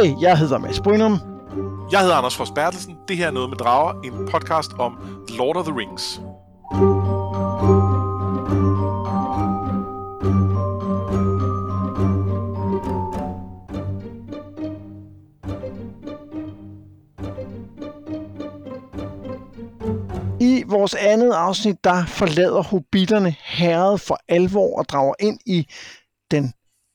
Hej, jeg hedder Mads Brynum. Jeg hedder Anders Fors Bertelsen. Det her er Noget med Drager, en podcast om Lord of the Rings. I vores andet afsnit, der forlader hobitterne herret for alvor og drager ind i den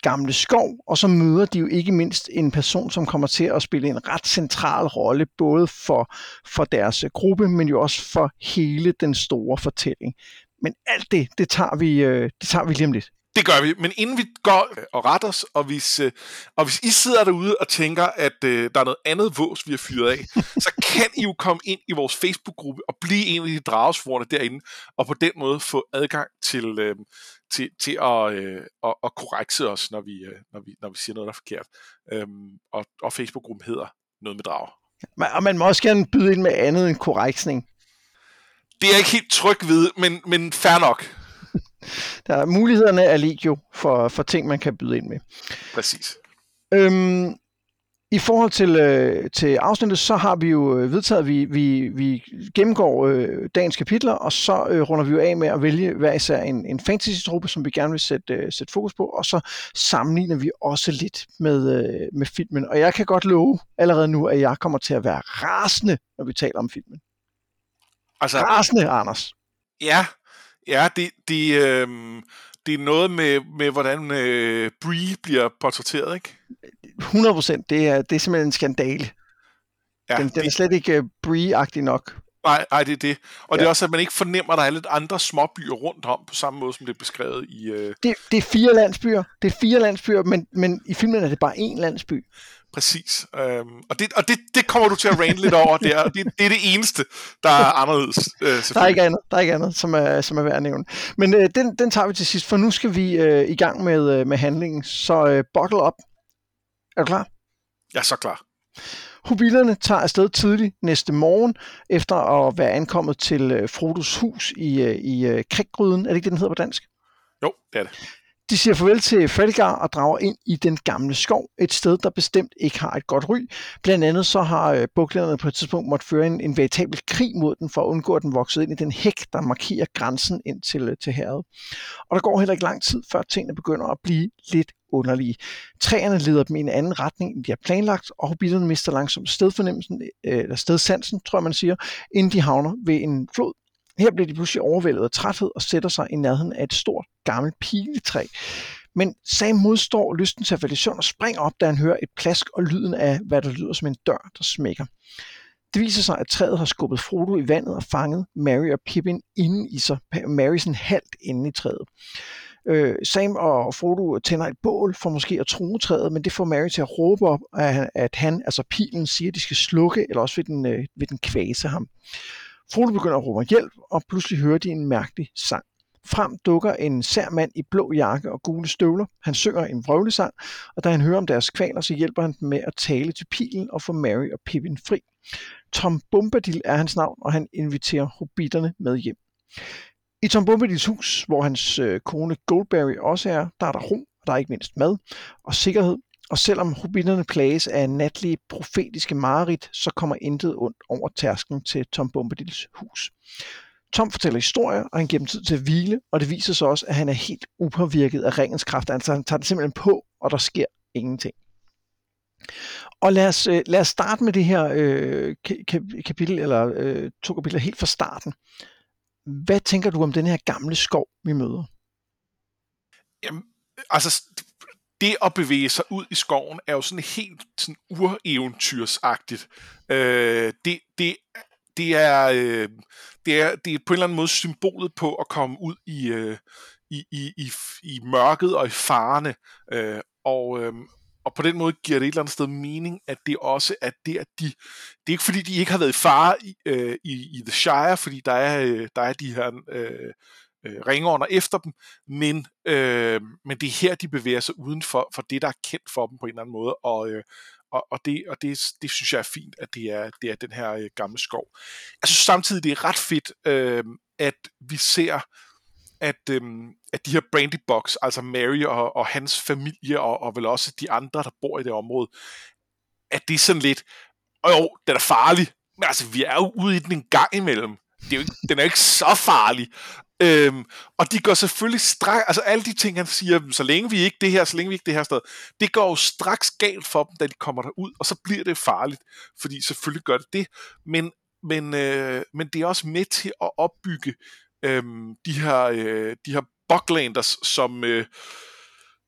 gamle skov, og så møder de jo ikke mindst en person, som kommer til at spille en ret central rolle, både for, for deres gruppe, men jo også for hele den store fortælling. Men alt det, det tager vi, øh, det tager vi lige om lidt. Det gør vi, men inden vi går og retter os, og hvis, øh, og hvis I sidder derude og tænker, at øh, der er noget andet vås, vi har fyret af, så kan I jo komme ind i vores Facebook-gruppe og blive en af de dragesvorene derinde, og på den måde få adgang til, øh, til, til at, øh, at, at korrekse os, når vi, øh, når, vi, når vi siger noget, der er forkert. Øhm, og, og Facebook-gruppen hedder Noget med drager. Og man må også gerne byde ind med andet end korreksning. Det er jeg ikke helt tryg ved, men, men fair nok. Der er, mulighederne er legio for, for ting, man kan byde ind med. Præcis. Øhm, I forhold til, øh, til afsnittet, så har vi jo øh, vedtaget, at vi, vi, vi gennemgår øh, dagens kapitler, og så øh, runder vi jo af med at vælge hver især en, en fantasy-truppe, som vi gerne vil sætte, øh, sætte fokus på, og så sammenligner vi også lidt med, øh, med filmen. Og jeg kan godt love allerede nu, at jeg kommer til at være rasende, når vi taler om filmen. Altså, Rasende, Anders. ja, ja det, det, øh, det er noget med, med hvordan øh, Bree bliver portrætteret, ikke? 100 procent. Det er, det er simpelthen en skandale. Ja, Den, den er slet ikke uh, Brie-agtig nok. nej, nej, det er det. Og ja. det er også, at man ikke fornemmer, at der er lidt andre småbyer rundt om, på samme måde, som det er beskrevet i... Øh, Det, det er fire landsbyer. Det er fire landsbyer, men, men i filmen er det bare én landsby. Præcis. Øhm, og det, og det, det kommer du til at rante lidt over der. og Det, det er det eneste, der er anderledes. Øh, Der er ikke andet, der er ikke andet som, er, som er værd at nævne. Men øh, den, den tager vi til sidst, for nu skal vi øh, i gang med, øh, med handlingen. Så øh, buckle op. Er du klar? Jeg er så klar. Hobitterne tager afsted tidligt næste morgen, efter at være ankommet til øh, Frodos hus i, øh, i øh, Kriggryden. Er det ikke det, den hedder på dansk? Jo, det er det. De siger farvel til Fredegar og drager ind i den gamle skov, et sted, der bestemt ikke har et godt ry. Blandt andet så har øh, buklænderne på et tidspunkt måtte føre en, en veritabel krig mod den, for at undgå, at den voksede ind i den hæk, der markerer grænsen ind til, øh, til herret. Og der går heller ikke lang tid, før tingene begynder at blive lidt underlige. Træerne leder dem i en anden retning, end de har planlagt, og hobitterne mister langsomt stedfornemmelsen, øh, eller stedsansen, tror jeg man siger, inden de havner ved en flod. Her bliver de pludselig overvældet af træthed og sætter sig i nærheden af et stort, gammelt piletræ. Men Sam modstår lysten til at falde i søvn og springer op, da han hører et plask og lyden af, hvad der lyder som en dør, der smækker. Det viser sig, at træet har skubbet Frodo i vandet og fanget Mary og Pippin inde i sig. Mary sådan halvt inde i træet. Øh, Sam og Frodo tænder et bål for måske at true træet, men det får Mary til at råbe op, at at han, altså pilen, siger, at de skal slukke, eller også vil den, øh, vil den kvæse ham. Frodo begynder at råbe om hjælp, og pludselig hører de en mærkelig sang. Frem dukker en sær mand i blå jakke og gule støvler. Han synger en vrøvlesang, og da han hører om deres kvaler, så hjælper han dem med at tale til pilen og få Mary og Pippin fri. Tom Bombadil er hans navn, og han inviterer hobitterne med hjem. I Tom Bombadils hus, hvor hans øh, kone Goldberry også er, der er der ro, og der er ikke mindst mad og sikkerhed. Og selvom hobitterne plages af natlige profetiske mareridt, så kommer intet ondt over tærsklen til Tom Bombadils hus. Tom fortæller historier, og han giver dem tid til at hvile, og det viser sig også, at han er helt upåvirket af ringens kraft. Altså han tager det simpelthen på, og der sker ingenting. Og lad os, øh, lad os starte med det her øh, kapitel, eller øh, to kapitler helt fra starten. Hvad tænker du om den her gamle skov, vi møder? Jamen, øh, altså, det at bevæge sig ud i skoven er jo sådan helt sådan ureventyrsagtigt. Øh, det, det, det, er, øh, det, er, det er på en eller anden måde symbolet på at komme ud i, øh, i, i, i, i mørket og i farene. Øh, og, øh, og på den måde giver det et eller andet sted mening, at det også er det, at de... Det er ikke fordi, de ikke har været i fare i, øh, i, i The Shire, fordi der er, øh, der er de her... Øh, øh, ringånder efter dem, men, øh, men det er her, de bevæger sig uden for, for det, der er kendt for dem på en eller anden måde, og, øh, og, og, det, og det, det synes jeg er fint, at det er, det er den her øh, gamle skov. Jeg synes samtidig, det er ret fedt, øh, at vi ser, at, øh, at de her Brandy Box, altså Mary og, og hans familie, og, og vel også de andre, der bor i det område, at det er sådan lidt, og jo, den er farlig, men altså, vi er jo ude i den en gang imellem. Det er jo ikke, den er jo ikke så farlig. Øhm, og de går selvfølgelig straks, altså alle de ting, han siger, så længe vi ikke det her, så længe vi ikke det her sted, det går jo straks galt for dem, da de kommer derud, og så bliver det farligt, fordi selvfølgelig gør det det, men, men, øh, men det er også med til at opbygge øh, de her, øh, de her buglanders, som, øh,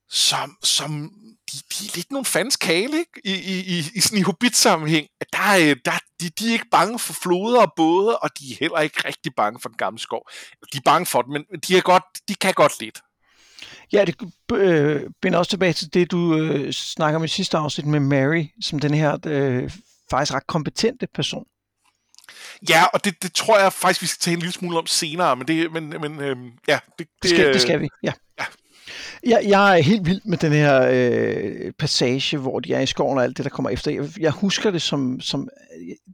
som, som de, de er lidt nogle fans kale, ikke? I, i, i, i sådan i hobbit-sammenhæng. Der, er, der, de, de er ikke bange for floder og både, og de er heller ikke rigtig bange for den gamle skov. De er bange for det, men de, er godt, de kan godt lidt. Ja, det øh, binder også tilbage til det, du øh, snakker om i sidste afsnit med Mary, som den her øh, faktisk ret kompetente person. Ja, og det, det tror jeg faktisk, vi skal tale en lille smule om senere, men det, men, men øh, ja, det, det, skal, det skal vi, ja. ja. Jeg, jeg er helt vild med den her øh, passage, hvor de er i skoven og alt det, der kommer efter. Jeg, jeg husker det som, som...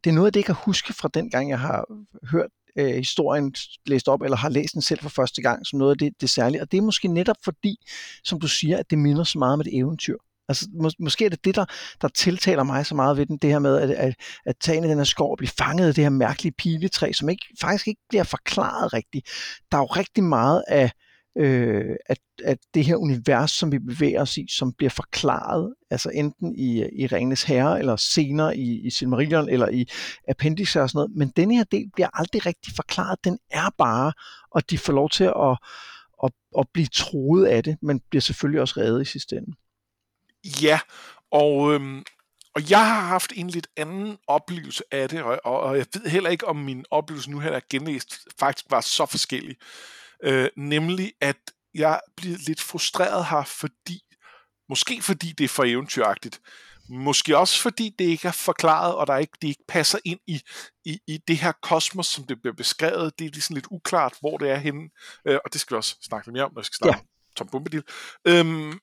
Det er noget af det, jeg kan huske fra den gang, jeg har hørt øh, historien læst op, eller har læst den selv for første gang, som noget af det, det særlige. Og det er måske netop fordi, som du siger, at det minder så meget om et eventyr. Altså, mås- måske er det det, der, der tiltaler mig så meget ved den, det her med at, at, at tage ind i den her skov og blive fanget af det her mærkelige piletræ, som ikke, faktisk ikke bliver forklaret rigtigt. Der er jo rigtig meget af, øh, øh, at, at det her univers, som vi bevæger os i, som bliver forklaret, altså enten i, øh, i Ringens Herre, eller senere i, i Silmarillion, eller i Appendix og sådan noget, men den her del bliver aldrig rigtig forklaret, den er bare, og de får lov til at, at, at blive troet af det, men bliver selvfølgelig også reddet i sidste ende. Ja, og, øhm, og jeg har haft en lidt anden oplevelse af det, og, og jeg ved heller ikke, om min oplevelse nu her er genlæst faktisk var så forskellig. Øh, nemlig, at jeg bliver lidt frustreret her, fordi, måske fordi det er for eventyragtigt, måske også fordi det ikke er forklaret, og der ikke, det ikke passer ind i, i, i det her kosmos, som det bliver beskrevet. Det er sådan lidt uklart, hvor det er henne, øh, og det skal vi også snakke lidt mere om, når vi skal snakke ja. om Tom Bombadil. Øhm,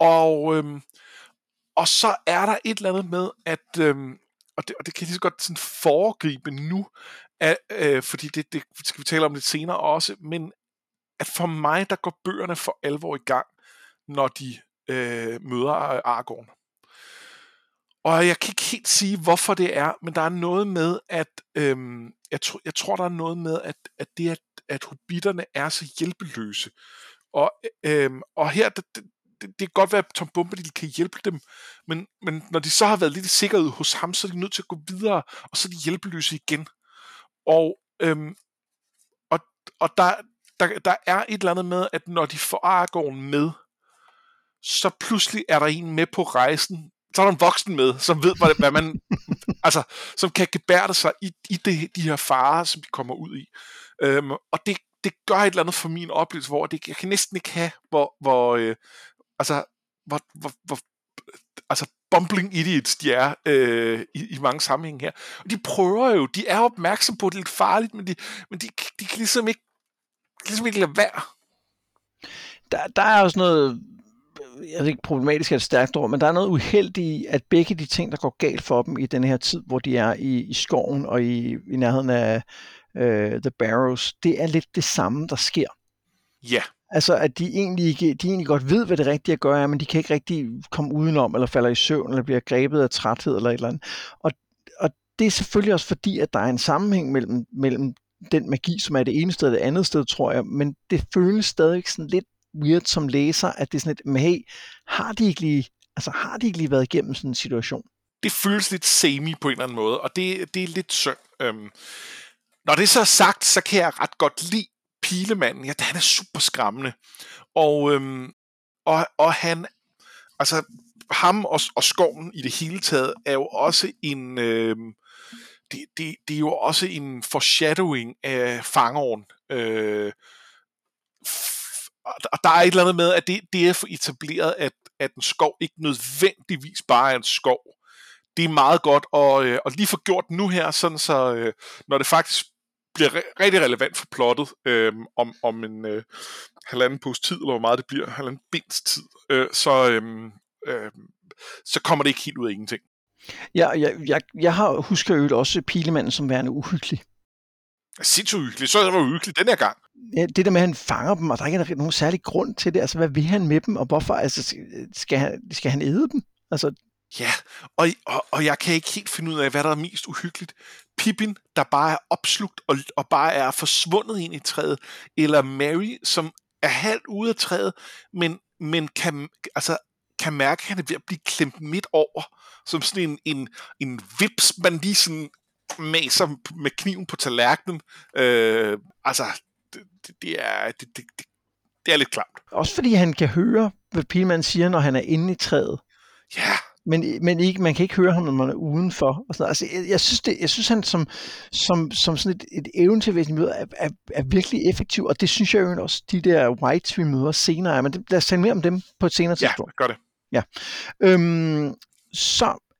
og, øhm, og så er der et eller andet med, at, øhm, og, det, og det kan jeg lige så godt sådan foregribe nu, at, øh, fordi det, det skal vi tale om lidt senere også, men at for mig, der går bøgerne for alvor i gang, når de øh, møder øh, Aragorn. Og jeg kan ikke helt sige, hvorfor det er, men der er noget med, at øhm, jeg, tr- jeg tror, der er noget med, at, at det, at, at hobitterne er så hjælpeløse. Og, øhm, og her, det, det, det kan godt være, at Tom Bombadil kan hjælpe dem, men, men når de så har været lidt i sikkerhed hos ham, så er de nødt til at gå videre, og så er de hjælpeløse igen. Og, øhm, og, og der, der, der er et eller andet med, at når de får Aragorn med, så pludselig er der en med på rejsen, så er der en voksen med, som ved, hvad, hvad man, altså, som kan gebærde sig i, i det, de her farer, som de kommer ud i. Øhm, og det, det gør et eller andet for min oplevelse, hvor det, jeg kan næsten ikke have, hvor, hvor øh, altså, hvor, hvor, hvor altså bumbling idiots de er øh, i, i mange sammenhænge her. Og de prøver jo, de er opmærksom på, at det er lidt farligt, men de, men de, de kan ligesom ikke ligesom ikke lade være. Der, der er også noget, jeg ved ikke, problematisk er et stærkt ord, men der er noget uheldigt i, at begge de ting, der går galt for dem i den her tid, hvor de er i, i skoven og i, i nærheden af uh, The Barrows, det er lidt det samme, der sker. Ja. Altså, at de egentlig, ikke, de egentlig godt ved, hvad det rigtige at gøre er, men de kan ikke rigtig komme udenom, eller falder i søvn, eller bliver grebet af træthed, eller et eller andet. Og, og det er selvfølgelig også fordi, at der er en sammenhæng mellem, mellem den magi, som er det ene sted og det andet sted, tror jeg, men det føles stadig sådan lidt weird som læser, at det er sådan lidt, men hey, har de ikke lige, altså har de ikke lige været igennem sådan en situation? Det føles lidt semi på en eller anden måde, og det, det er lidt synd. Øhm, når det så er sagt, så kan jeg ret godt lide pilemanden. Ja, han er super skræmmende. Og, øhm, og, og han, altså ham og, og skoven i det hele taget, er jo også en, øhm, det, det, det er jo også en foreshadowing af fangeren. Øh, og der er et eller andet med, at det, det er for etableret, at, at en skov ikke nødvendigvis bare er en skov. Det er meget godt at, øh, at lige få gjort nu her, sådan så øh, når det faktisk bliver re- rigtig relevant for plottet øh, om, om en øh, halvanden pose tid, eller hvor meget det bliver, halvanden binds tid, øh, så, øh, øh, så kommer det ikke helt ud af ingenting. Ja, jeg, jeg, jeg har husker jo også Pilemanden som værende uhyggelig. Sindssygt uhyggelig. Så er det uhyggelig den her gang. Ja, det der med, at han fanger dem, og der er ikke nogen særlig grund til det. Altså, hvad vil han med dem, og hvorfor? Altså, skal han, skal han æde dem? Altså... Ja, og, og, og jeg kan ikke helt finde ud af, hvad der er mest uhyggeligt. Pippin, der bare er opslugt og, og bare er forsvundet ind i træet, eller Mary, som er halvt ude af træet, men, men kan, altså, kan mærke, at han er ved at blive klemt midt over, som sådan en, en, en vips, man lige sådan maser med kniven på tallerkenen. Øh, altså, det, det, er, det, det, det, er lidt klamt. Også fordi han kan høre, hvad Pilman siger, når han er inde i træet. Ja. Men, men ikke, man kan ikke høre ham, når man er udenfor. Og sådan altså, jeg, jeg, synes det, jeg synes, han som, som, som sådan et, et eventyrvæsen møder er, er, er, virkelig effektiv, og det synes jeg jo også, de der whites, vi møder senere. Men det, lad os tale mere om dem på et senere tidspunkt. Ja, gør det. Ja. Øhm, så,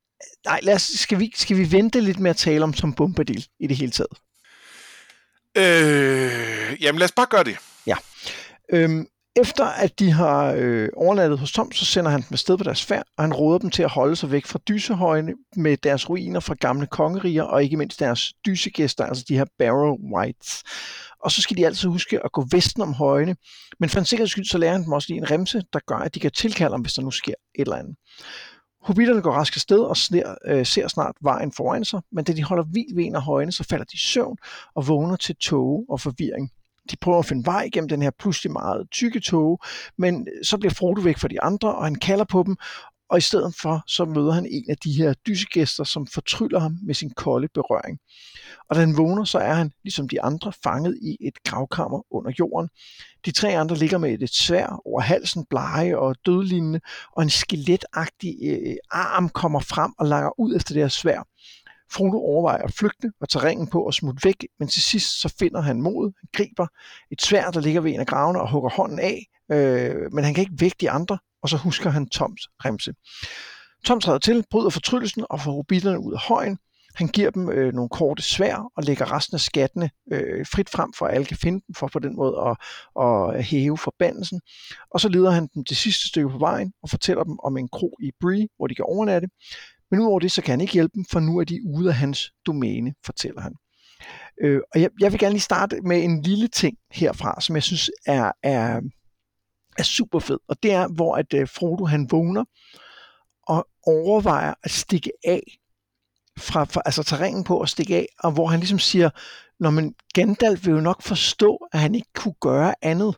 nej, lad os, skal, vi, skal vi vente lidt med at tale om som Bombadil i det hele taget? Øh, jamen lad os bare gøre det. Ja. Øhm, efter at de har øh, overnattet hos Tom, så sender han dem afsted på deres færd, og han råder dem til at holde sig væk fra dysehøjene med deres ruiner fra gamle kongeriger, og ikke mindst deres dysegæster, altså de her Barrow Whites. Og så skal de altid huske at gå vesten om højene, men for en sikkerheds skyld, så lærer han dem også lige en remse, der gør, at de kan tilkalde ham, hvis der nu sker et eller andet. Hobitterne går rask afsted og sner, øh, ser snart vejen foran sig, men da de holder vild ved en af højene, så falder de i søvn og vågner til tåge og forvirring. De prøver at finde vej igennem den her pludselig meget tykke tåge, men så bliver Frodo væk fra de andre, og han kalder på dem, og i stedet for, så møder han en af de her dysegæster, som fortryller ham med sin kolde berøring. Og da han vågner, så er han, ligesom de andre, fanget i et gravkammer under jorden. De tre andre ligger med et svær over halsen, blege og dødlignende, og en skeletagtig øh, arm kommer frem og langer ud efter det her svær. Frodo overvejer at flygte og tage ringen på og smutte væk, men til sidst så finder han mod, han griber et svær, der ligger ved en af gravene og hugger hånden af, øh, men han kan ikke vække de andre, og så husker han Toms remse. Tom træder til, bryder fortryllelsen og får hobitterne ud af højen. Han giver dem øh, nogle korte svær og lægger resten af skattene øh, frit frem, for at alle kan finde dem, for på den måde at, at hæve forbandelsen. Og så leder han dem det sidste stykke på vejen og fortæller dem om en kro i Bree, hvor de kan overnatte. Men udover det, så kan han ikke hjælpe dem, for nu er de ude af hans domæne, fortæller han. Øh, og jeg, jeg vil gerne lige starte med en lille ting herfra, som jeg synes er, er, er super fed. Og det er, hvor at uh, Frodo han vågner og overvejer at stikke af fra, fra altså tage ringen på og stikke af, og hvor han ligesom siger, når man Gandalf vil jo nok forstå, at han ikke kunne gøre andet.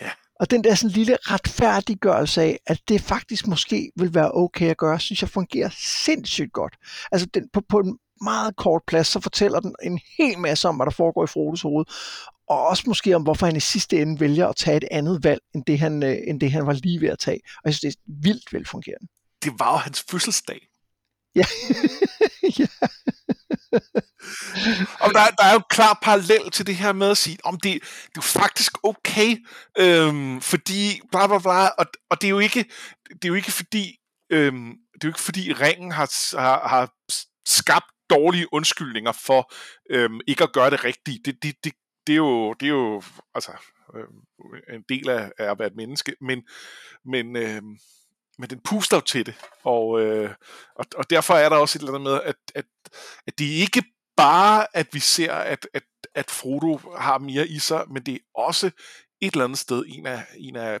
Ja. Og den der sådan lille retfærdiggørelse af, at det faktisk måske vil være okay at gøre, synes jeg fungerer sindssygt godt. Altså den, på, på en meget kort plads, så fortæller den en hel masse om, hvad der foregår i Frodos hoved, og også måske om, hvorfor han i sidste ende vælger at tage et andet valg, end det han, øh, end det, han var lige ved at tage. Og jeg synes, det er vildt velfungerende. Det var jo hans fødselsdag. Ja. ja. og der, der er jo klar parallel til det her med at sige, om det, det er jo faktisk okay, øhm, fordi bla bla bla, og, og det er jo ikke, det er jo ikke fordi, øhm, det er jo ikke fordi ringen har, har, har skabt dårlige undskyldninger for øhm, ikke at gøre det rigtigt. Det, det, det, det, er jo, det er jo altså, øh, en del af, af at være et menneske, men, men, øh, men den puster jo til det, og, øh, og, og derfor er der også et eller andet med, at, at, at det ikke bare, at vi ser, at, at, at Frodo har mere i sig, men det er også et eller andet sted en af, en af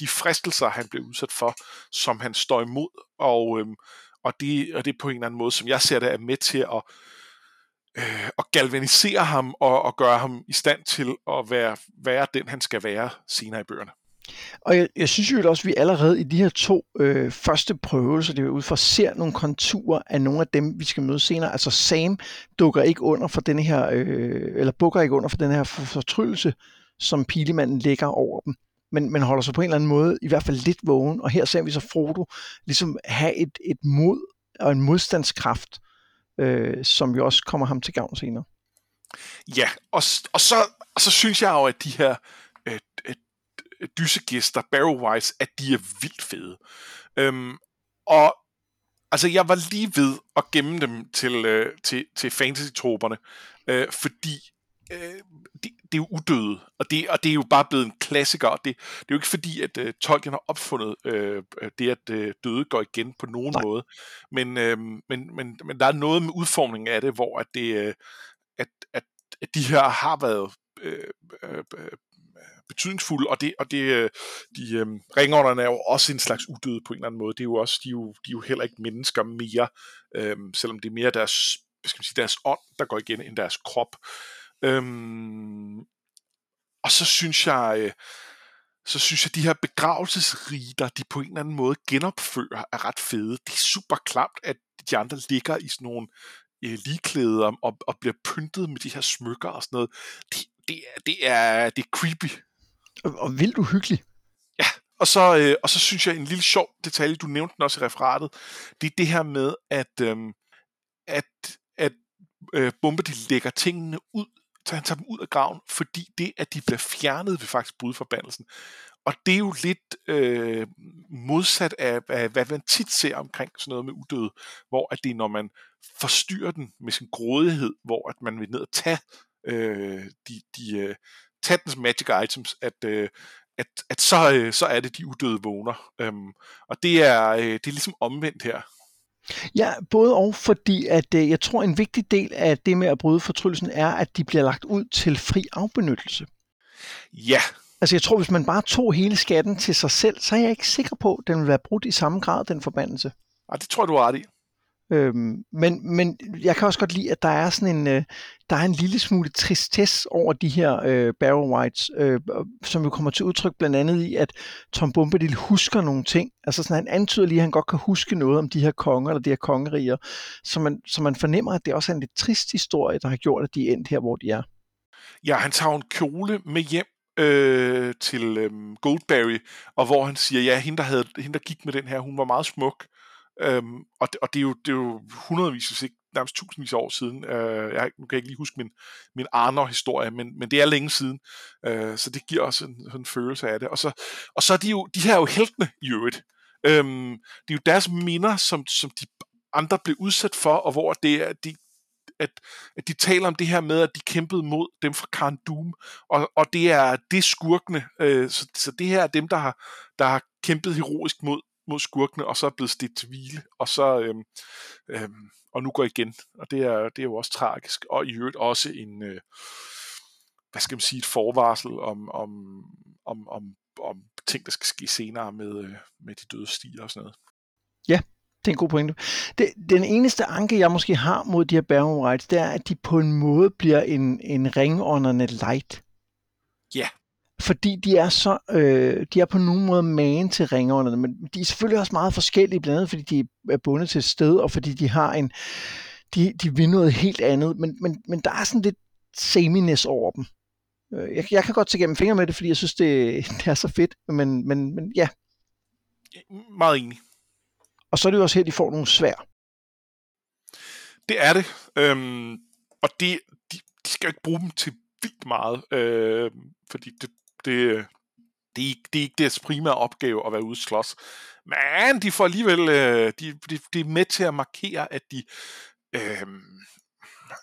de fristelser, han blev udsat for, som han står imod, og, øhm, og, det, og det på en eller anden måde, som jeg ser det, er med til at, øh, at galvanisere ham og, og gøre ham i stand til at være, være den, han skal være senere i bøgerne. Og jeg, jeg synes jo også, at vi allerede i de her to øh, første prøvelser, det er ud for, ser nogle konturer af nogle af dem, vi skal møde senere. Altså Sam dukker ikke under for den her, øh, eller bukker ikke under for den her fortryllelse, som pilemanden lægger over dem. Men, men holder sig på en eller anden måde i hvert fald lidt vågen. Og her ser vi så Frodo ligesom have et, et mod og en modstandskraft, øh, som jo også kommer ham til gavn senere. Ja, og, og, så, og så synes jeg jo, at de her øh, øh, øh dysegæster, Barrowwise, at de er vildt fede. Øhm, og altså, jeg var lige ved at gemme dem til, øh, til, til fantasy-troberne, øh, fordi øh, det, det er jo udøde, og det, og det er jo bare blevet en klassiker, og det, det er jo ikke fordi, at øh, Tolkien har opfundet øh, det, at øh, døde går igen på nogen Nej. måde, men, øh, men, men, men der er noget med udformningen af det, hvor at det, øh, at, at, at de her har været øh, øh, betydningsfulde, og det, og det øh, de øh, ringånderne er jo også en slags udøde på en eller anden måde. Det er jo også, de er jo, de er jo heller ikke mennesker mere, øh, selvom det er mere deres, hvad skal man sige, deres ånd, der går igen, end deres krop. Øh, og så synes jeg, øh, så synes jeg, at de her begravelsesriter, de på en eller anden måde genopfører, er ret fede. Det er super klamt, at de andre ligger i sådan nogle øh, ligeklæder og, og bliver pyntet med de her smykker og sådan noget. Det, det, det, er, det er creepy. Og, og vildt uhyggeligt. Ja, og så, øh, og så synes jeg en lille sjov detalje, du nævnte den også i referatet, det er det her med, at, øh, at, at øh, Bombe de lægger tingene ud så han tager dem ud af graven, fordi det, at de bliver fjernet, vil faktisk bryde forbandelsen. Og det er jo lidt øh, modsat af, af, hvad man tit ser omkring sådan noget med udøde, hvor at det er, når man forstyrrer den med sin grådighed, hvor at man vil ned og tage, øh, de, de, øh, tage dens magic items, at, øh, at, at så, øh, så er det de udøde vågner. Øhm, og det er, øh, det er ligesom omvendt her. Ja, både og, fordi at øh, jeg tror, en vigtig del af det med at bryde fortryllelsen er, at de bliver lagt ud til fri afbenyttelse. Ja. Altså jeg tror, hvis man bare tog hele skatten til sig selv, så er jeg ikke sikker på, at den vil være brudt i samme grad, den forbandelse. Ja, det tror jeg, du har ret i. Øhm, men, men jeg kan også godt lide, at der er sådan en, øh, der er en lille smule tristesse over de her øh, Barrow Whites, øh, som jo kommer til udtryk blandt andet i, at Tom Bombadil husker nogle ting. Altså sådan, han antyder lige, at han godt kan huske noget om de her konger eller de her kongeriger, så man, så man fornemmer, at det også er en lidt trist historie, der har gjort, at de er endt her, hvor de er. Ja, han tager en kjole med hjem øh, til øh, Goldberry, og hvor han siger, ja, hende der, havde, hende, der gik med den her, hun var meget smuk, Øhm, og, det, og det, er jo, det er jo hundredvis, hvis ikke nærmest tusindvis af år siden. Øh, jeg, nu kan jeg ikke lige huske min, min Arnor-historie, men, men det er længe siden. Øh, så det giver også en, en følelse af det. Og så, og så er de jo, de her er jo heltene i øvrigt. Øhm, det er jo deres minder, som, som de andre blev udsat for, og hvor det er, de, at, at de taler om det her med, at de kæmpede mod dem fra Khan Doom, og, og det er det skurkene. Øh, så, så det her er dem, der har, der har kæmpet heroisk mod, mod skurkene, og så er blevet stedt til hvile, og så øhm, øhm, og nu går igen. Og det er, det er jo også tragisk. Og i øvrigt også en, øh, hvad skal man sige, et forvarsel om, om, om, om, om ting, der skal ske senere med, øh, med de døde stiger og sådan noget. Ja, det er en god pointe. Det, den eneste anke, jeg måske har mod de her Baron Rights, det er, at de på en måde bliver en, en ringånderne light. Ja fordi de er så, øh, de er på nogen måde magen til ringerne, men de er selvfølgelig også meget forskellige, blandt andet fordi de er bundet til et sted, og fordi de har en, de, de vil noget helt andet, men, men, men der er sådan lidt sameness over dem. Øh, jeg, jeg kan godt tage gennem fingre med det, fordi jeg synes, det, det er så fedt, men, men, men ja. Meget enig. Og så er det jo også her, de får nogle svær. Det er det. Øhm, og det, de, de skal ikke bruge dem til vildt meget, øh, fordi det, det, det, er, det er ikke deres primære opgave at være ude slås. Men de får alligevel, øh, de, de, de er med til at markere, at de, øh,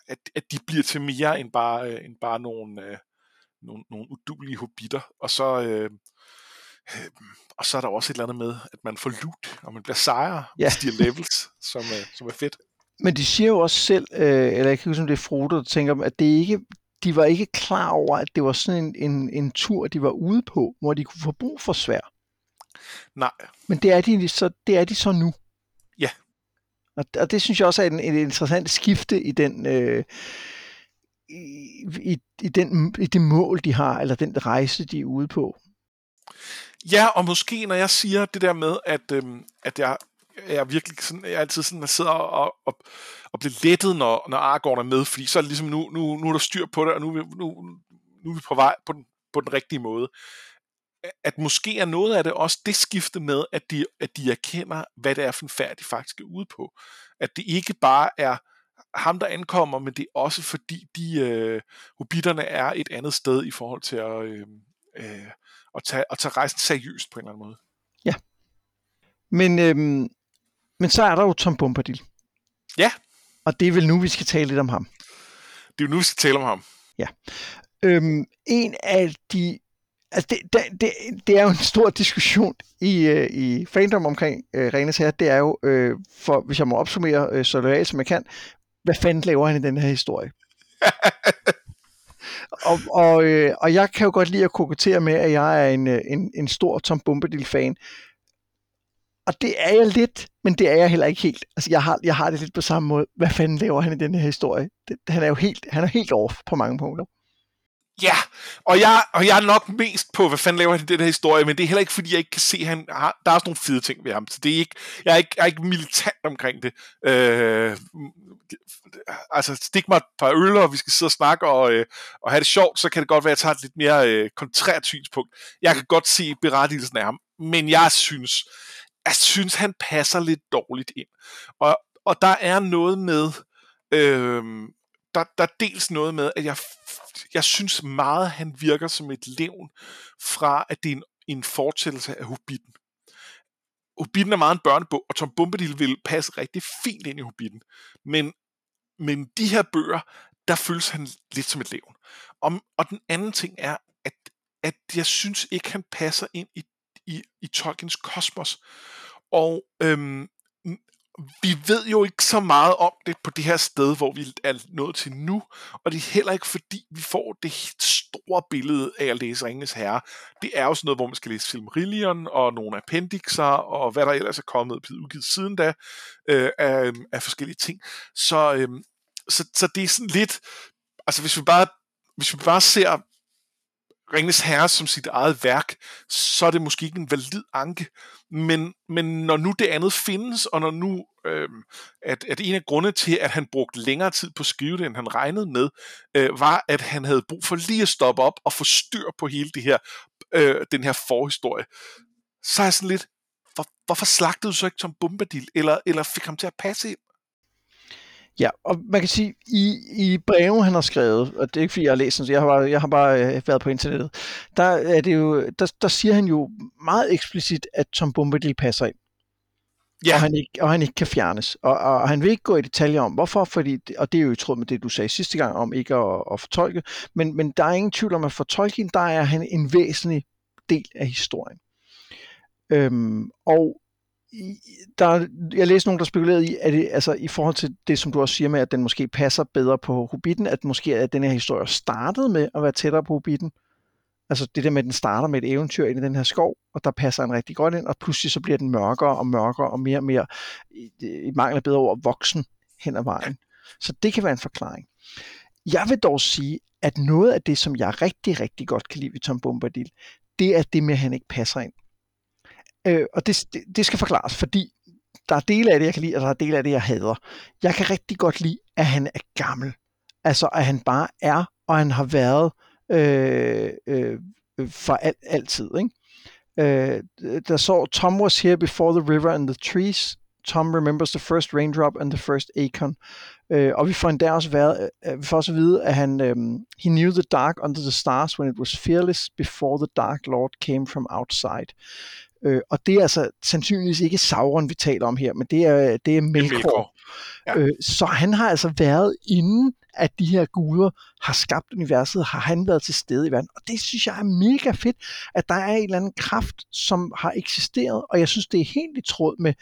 at, at de bliver til mere end bare, øh, end bare nogle, øh, nogle, nogle udulige hobitter. Og så, øh, øh, og så er der også et eller andet med, at man får loot, og man bliver sejre, ja. stiger levels, som, øh, som er fedt. Men de siger jo også selv, øh, eller jeg kan huske, om det er Frodo, der tænker, at det ikke, de var ikke klar over, at det var sådan en, en, en tur, de var ude på, hvor de kunne få brug for svær. Nej. Men det er de så, det er de så nu. Ja. Og, og det synes jeg også er en, en interessant skifte i den, øh, i, i, i, den, i det mål, de har, eller den rejse, de er ude på. Ja, og måske når jeg siger det der med, at, øhm, at jeg jeg er virkelig sådan, jeg er altid sådan, at sidder og, og, og bliver lettet, når, når Aragorn er med, fordi så er det ligesom, nu, nu, nu er der styr på det, og nu, nu, nu er vi på vej på den, på den rigtige måde. At måske er noget af det også det skifte med, at de, at de erkender, hvad det er for en færd, de faktisk er ude på. At det ikke bare er ham, der ankommer, men det er også fordi, de øh, hobitterne er et andet sted i forhold til at, øh, øh, at, tage, at tage rejsen seriøst på en eller anden måde. Ja. Men øhm, men så er der jo Tom Bombadil. Ja. Og det er vel nu, vi skal tale lidt om ham. Det er jo nu, vi skal tale om ham. Ja. Øhm, en af de... Altså det, det, det, det er jo en stor diskussion i, uh, i fandom omkring uh, Renes her. Det er jo, uh, for, hvis jeg må opsummere uh, så loyalt som jeg kan, hvad fanden laver han i den her historie? og, og, øh, og jeg kan jo godt lide at kokettere med, at jeg er en, øh, en, en stor Tom Bombadil-fan. Og det er jeg lidt, men det er jeg heller ikke helt. Altså, jeg har, jeg har det lidt på samme måde. Hvad fanden laver han i den her historie? Det, han er jo helt, han er helt off på mange punkter. Ja, og jeg, og jeg er nok mest på, hvad fanden laver han i den her historie, men det er heller ikke, fordi jeg ikke kan se, at han har, der er også nogle fede ting ved ham, så det er ikke, jeg er ikke, jeg er ikke militant omkring det. Øh, altså, stik mig et par øl, og vi skal sidde og snakke og, øh, og have det sjovt, så kan det godt være, at jeg tager et lidt mere øh, kontrært synspunkt. Jeg kan godt se berettigelsen af ham, men jeg synes, jeg synes, han passer lidt dårligt ind. Og, og der er noget med, øh, der, der er dels noget med, at jeg, jeg synes meget, han virker som et levn fra, at det er en, en fortællelse af Hobbiten. Hobbiten er meget en børnebog, og Tom Bombadil vil passe rigtig fint ind i Hobbiten. Men, men de her bøger, der føles han lidt som et levn. Og, og den anden ting er, at, at jeg synes ikke, han passer ind i, i, i Tolkiens kosmos. Og øhm, vi ved jo ikke så meget om det på det her sted, hvor vi er nået til nu, og det er heller ikke fordi, vi får det store billede af at læse Ringens Herre. Det er jo sådan noget, hvor man skal læse Silmarillion og nogle appendixer, og hvad der ellers er kommet og udgivet siden da, øh, af, øhm, af forskellige ting. Så, øh, så, så det er sådan lidt, altså hvis vi bare, hvis vi bare ser Ringens Herre som sit eget værk, så er det måske ikke en valid anke. Men, men når nu det andet findes, og når nu øh, at, at en af grunde til, at han brugte længere tid på at skrive det, end han regnede med, øh, var, at han havde brug for lige at stoppe op og få styr på hele det her, øh, den her forhistorie. Så er jeg sådan lidt, hvor, hvorfor slagtede du så ikke Tom Bombadil, eller, eller fik ham til at passe ind? Ja, og man kan sige, i, i breve, han har skrevet, og det er ikke fordi, jeg har læst den, så jeg har bare, jeg har bare øh, været på internettet, der, er det jo, der, der siger han jo meget eksplicit, at Tom Bombadil passer ind. Ja. Og, han ikke, og han ikke kan fjernes. Og, og han vil ikke gå i detaljer om, hvorfor, fordi, og det er jo i tråd med det, du sagde sidste gang om ikke at, at fortolke, men, men der er ingen tvivl om, at for Tolkien, der er han en væsentlig del af historien. Øhm, og der, jeg læste nogen, der spekulerede i, at det, altså, i forhold til det, som du også siger med, at den måske passer bedre på Hobbiten, at måske at den her historie startede med at være tættere på Hobbiten. Altså det der med, at den starter med et eventyr ind i den her skov, og der passer en rigtig godt ind, og pludselig så bliver den mørkere og mørkere og mere og mere, i, i mangel af bedre ord, voksen hen ad vejen. Så det kan være en forklaring. Jeg vil dog sige, at noget af det, som jeg rigtig, rigtig godt kan lide ved Tom Bombadil, det er det med, at han ikke passer ind. Øh, og det, det, det skal forklares, fordi der er dele af det, jeg kan lide, og der er dele af det, jeg hader. Jeg kan rigtig godt lide, at han er gammel. Altså, at han bare er, og han har været øh, øh, øh for alt, altid. Ikke? Øh, der så, Tom was here before the river and the trees. Tom remembers the first raindrop and the first acorn. Øh, og vi får endda også, været, øh, øh, vi får også at vide, at han, øh, he knew the dark under the stars when it was fearless before the dark lord came from outside. Øh, og det er altså sandsynligvis ikke Sauron, vi taler om her, men det er, det er Melkor. Ja. Øh, så han har altså været inden, at de her guder har skabt universet, har han været til stede i verden. Og det synes jeg er mega fedt, at der er en eller anden kraft, som har eksisteret, og jeg synes, det er helt i tråd med,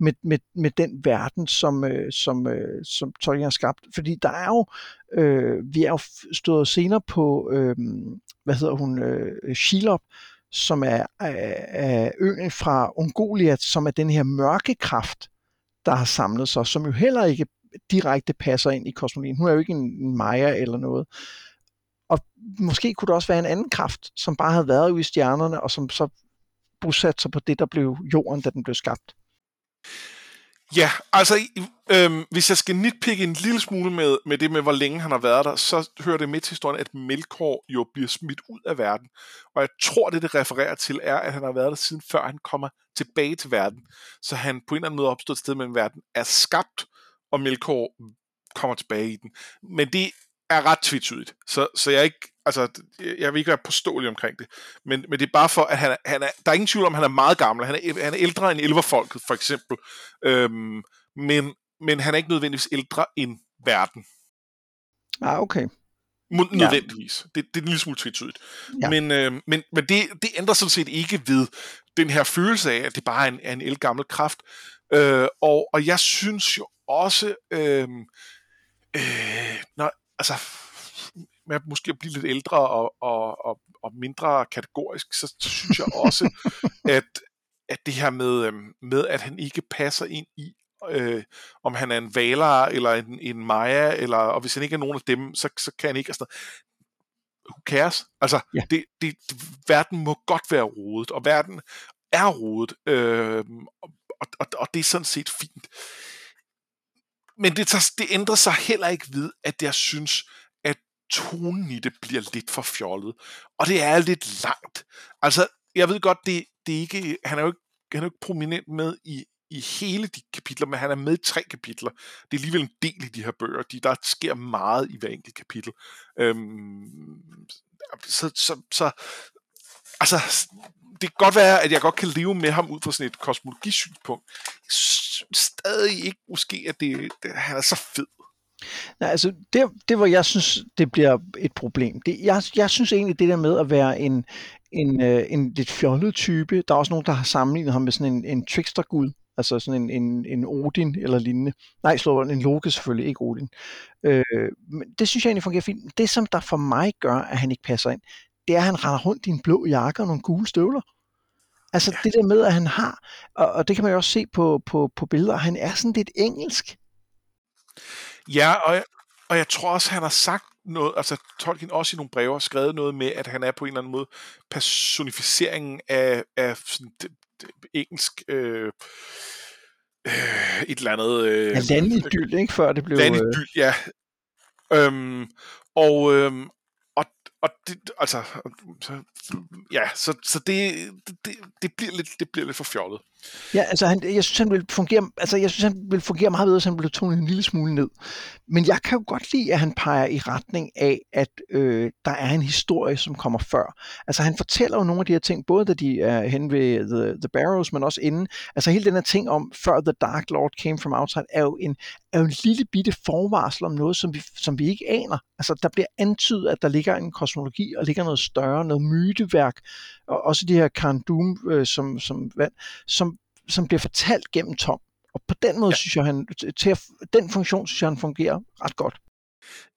med, med, med den verden, som, øh, som, øh, som Tolkien har skabt. Fordi der er jo, øh, vi er jo stået senere på, øh, hvad hedder hun, øh, Shelob, som er, er, øen fra Ungoliat, som er den her mørke kraft, der har samlet sig, som jo heller ikke direkte passer ind i kosmologien. Hun er jo ikke en, en Maya eller noget. Og måske kunne det også være en anden kraft, som bare havde været ude i stjernerne, og som så bosatte sig på det, der blev jorden, da den blev skabt. Ja, altså, øhm, hvis jeg skal nitpikke en lille smule med, med det med, hvor længe han har været der, så hører det med til historien, at Melkor jo bliver smidt ud af verden. Og jeg tror, det det refererer til, er, at han har været der siden før han kommer tilbage til verden. Så han på en eller anden måde opstået et sted mellem verden, er skabt, og Melkor kommer tilbage i den. Men det er ret tvetydigt. Så, så jeg, ikke, altså, jeg vil ikke være påståelig omkring det. Men, men det er bare for, at han, han er, der er ingen tvivl om, at han er meget gammel. Han er, han er ældre end elverfolket, for eksempel. Øhm, men, men han er ikke nødvendigvis ældre end verden. Ah, okay. Nødvendigvis. Ja. Det, det er en lille smule tvetydigt. Ja. Men, øh, men, men det, det ændrer sådan set ikke ved den her følelse af, at det bare er en, er en elgammel kraft. Øh, og, og jeg synes jo også, øh, øh, når, altså, med at måske at blive lidt ældre og, og, og, og mindre kategorisk, så synes jeg også, at, at det her med, øh, med, at han ikke passer ind i, øh, om han er en valer eller en, en Maya, eller, og hvis han ikke er nogen af dem, så, så kan han ikke. Altså, who cares? Altså, ja. det, det, verden må godt være rodet, og verden er rodet, øh, og, og, og det er sådan set fint. Men det, tager, det ændrer sig heller ikke ved, at jeg synes, at tonen i det bliver lidt for fjollet. Og det er lidt langt. Altså, jeg ved godt, det, det er ikke, han er jo ikke, han er jo ikke prominent med i, i hele de kapitler, men han er med i tre kapitler. Det er alligevel en del i de her bøger. De, der sker meget i hver enkelt kapitel. Øhm, så, så, så, altså, det kan godt være, at jeg godt kan leve med ham ud fra sådan et kosmologisynspunkt. Stadig ikke måske, at det, det, han er så fed. Nej, altså det, det hvor jeg synes, det bliver et problem. Det, jeg, jeg synes egentlig, det der med at være en, en, øh, en lidt fjollet type, der er også nogen, der har sammenlignet ham med sådan en, en trickster-gud, altså sådan en, en, en Odin eller lignende. Nej, slå en Loke selvfølgelig, ikke Odin. Øh, men det synes jeg egentlig fungerer fint. Det, som der for mig gør, at han ikke passer ind, det er, at han render rundt i en blå jakke og nogle gule støvler. Altså ja. det der med, at han har, og, og det kan man jo også se på, på, på billeder, han er sådan lidt engelsk. Ja, og jeg, og jeg tror også, han har sagt noget, altså Tolkien også i nogle breve har skrevet noget med, at han er på en eller anden måde personificeringen af, af sådan, det, det, engelsk øh, øh, et eller andet... Øh, ja, landidyl, ikke? Før det blev... Landidyl, ja. Øhm, og, øhm, og det, altså, så, ja, så, så det, det, det, bliver lidt, det bliver lidt for fjollet. Ja, altså han, jeg synes, han vil fungere, altså jeg synes, han vil fungere meget bedre, hvis han blev tonet en lille smule ned. Men jeg kan jo godt lide, at han peger i retning af, at øh, der er en historie, som kommer før. Altså han fortæller jo nogle af de her ting, både da de er hen ved The, the Barrows, men også inden. Altså hele den her ting om, før The Dark Lord came from outside, er jo en, er jo en lille bitte forvarsel om noget, som vi, som vi ikke aner. Altså der bliver antydet, at der ligger en kosmologi, og ligger noget større, noget myteværk, og også de her Kandum, øh, som, som, som som bliver fortalt gennem Tom. Og på den måde ja. synes jeg, han, til at, den funktion synes jeg, han fungerer ret godt.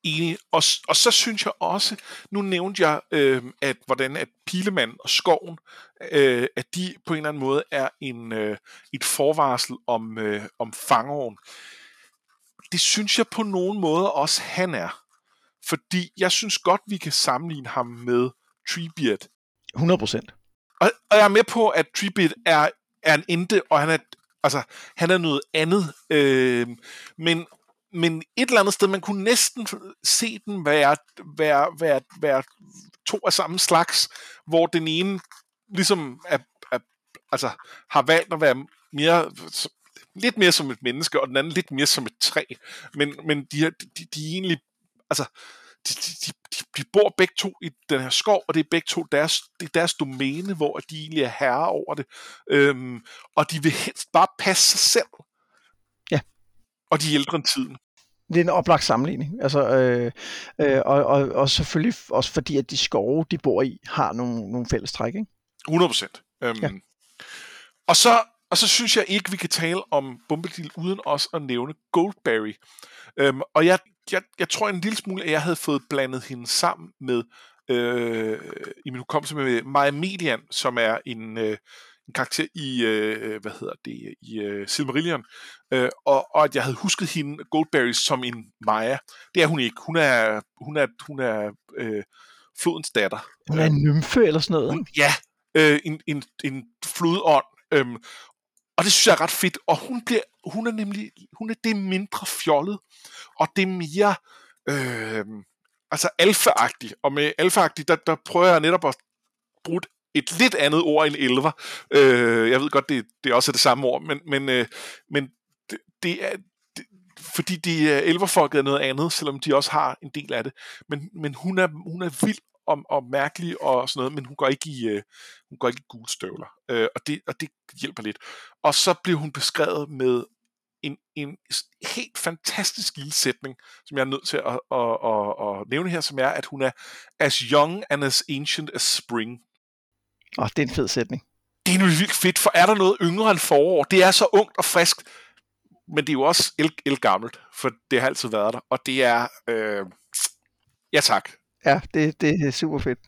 Enig. Og, og så synes jeg også, nu nævnte jeg, øh, at hvordan at Pilemand og Skoven, øh, at de på en eller anden måde er en, øh, et forvarsel om, øh, om fangeren. Det synes jeg på nogen måde også, han er. Fordi jeg synes godt, vi kan sammenligne ham med Treebeard. 100 procent. Og, og jeg er med på, at Treebeard er er en inte, og han er, altså, han er noget andet. Øh, men, men et eller andet sted, man kunne næsten se den være, være, være, være to af samme slags, hvor den ene ligesom er, er, altså, har valgt at være mere lidt mere som et menneske, og den anden lidt mere som et træ. Men, men de, de, de er egentlig, altså, de, de, de, de bor begge to i den her skov, og det er begge to deres, det er deres domæne, hvor de egentlig er herre over det. Øhm, og de vil helst bare passe sig selv. Ja. Og de er ældre end tiden. Det er en oplagt sammenligning. Altså, øh, øh, og, og, og selvfølgelig også fordi, at de skove, de bor i, har nogle, nogle fælles træk, ikke? 100 procent. Øhm, ja. Og så og så synes jeg ikke, vi kan tale om Bombadil uden også at nævne Goldberry. Øhm, og jeg, jeg, jeg tror en lille smule, at jeg havde fået blandet hende sammen med, øh, i min hukommelse med Maja Median, som er en, øh, en karakter i, øh, hvad hedder det, i øh, Silmarillion, øh, og, og at jeg havde husket hende, Goldberry, som en Maja. Det er hun ikke. Hun er, hun er, hun er øh, flodens datter. Hun er en nymfe eller sådan noget? Hun, ja, øh, en, en, en flodånd. Øhm, og det synes jeg er ret fedt. Og hun, bliver, hun er nemlig hun er det mindre fjollet, og det er mere øh, altså alfa Og med alfa der, der prøver jeg netop at bruge et lidt andet ord end elver. Øh, jeg ved godt, det, det er også det samme ord, men, men, øh, men det, det er, det, fordi de øh, elverfolket er noget andet, selvom de også har en del af det. Men, men hun, er, hun er vild og, og mærkelig og sådan noget, men hun går ikke i, øh, hun går ikke i gule støvler, øh, og, det, og det hjælper lidt. Og så bliver hun beskrevet med en, en helt fantastisk lille sætning, som jeg er nødt til at, at, at, at nævne her, som er, at hun er as young and as ancient as spring. Åh, oh, det er en fed sætning. Det er nu vildt fedt, for er der noget yngre end forår? Det er så ungt og frisk, men det er jo også el, el gammelt, for det har altid været der, og det er, øh, ja tak, Ja, det, det er super fedt.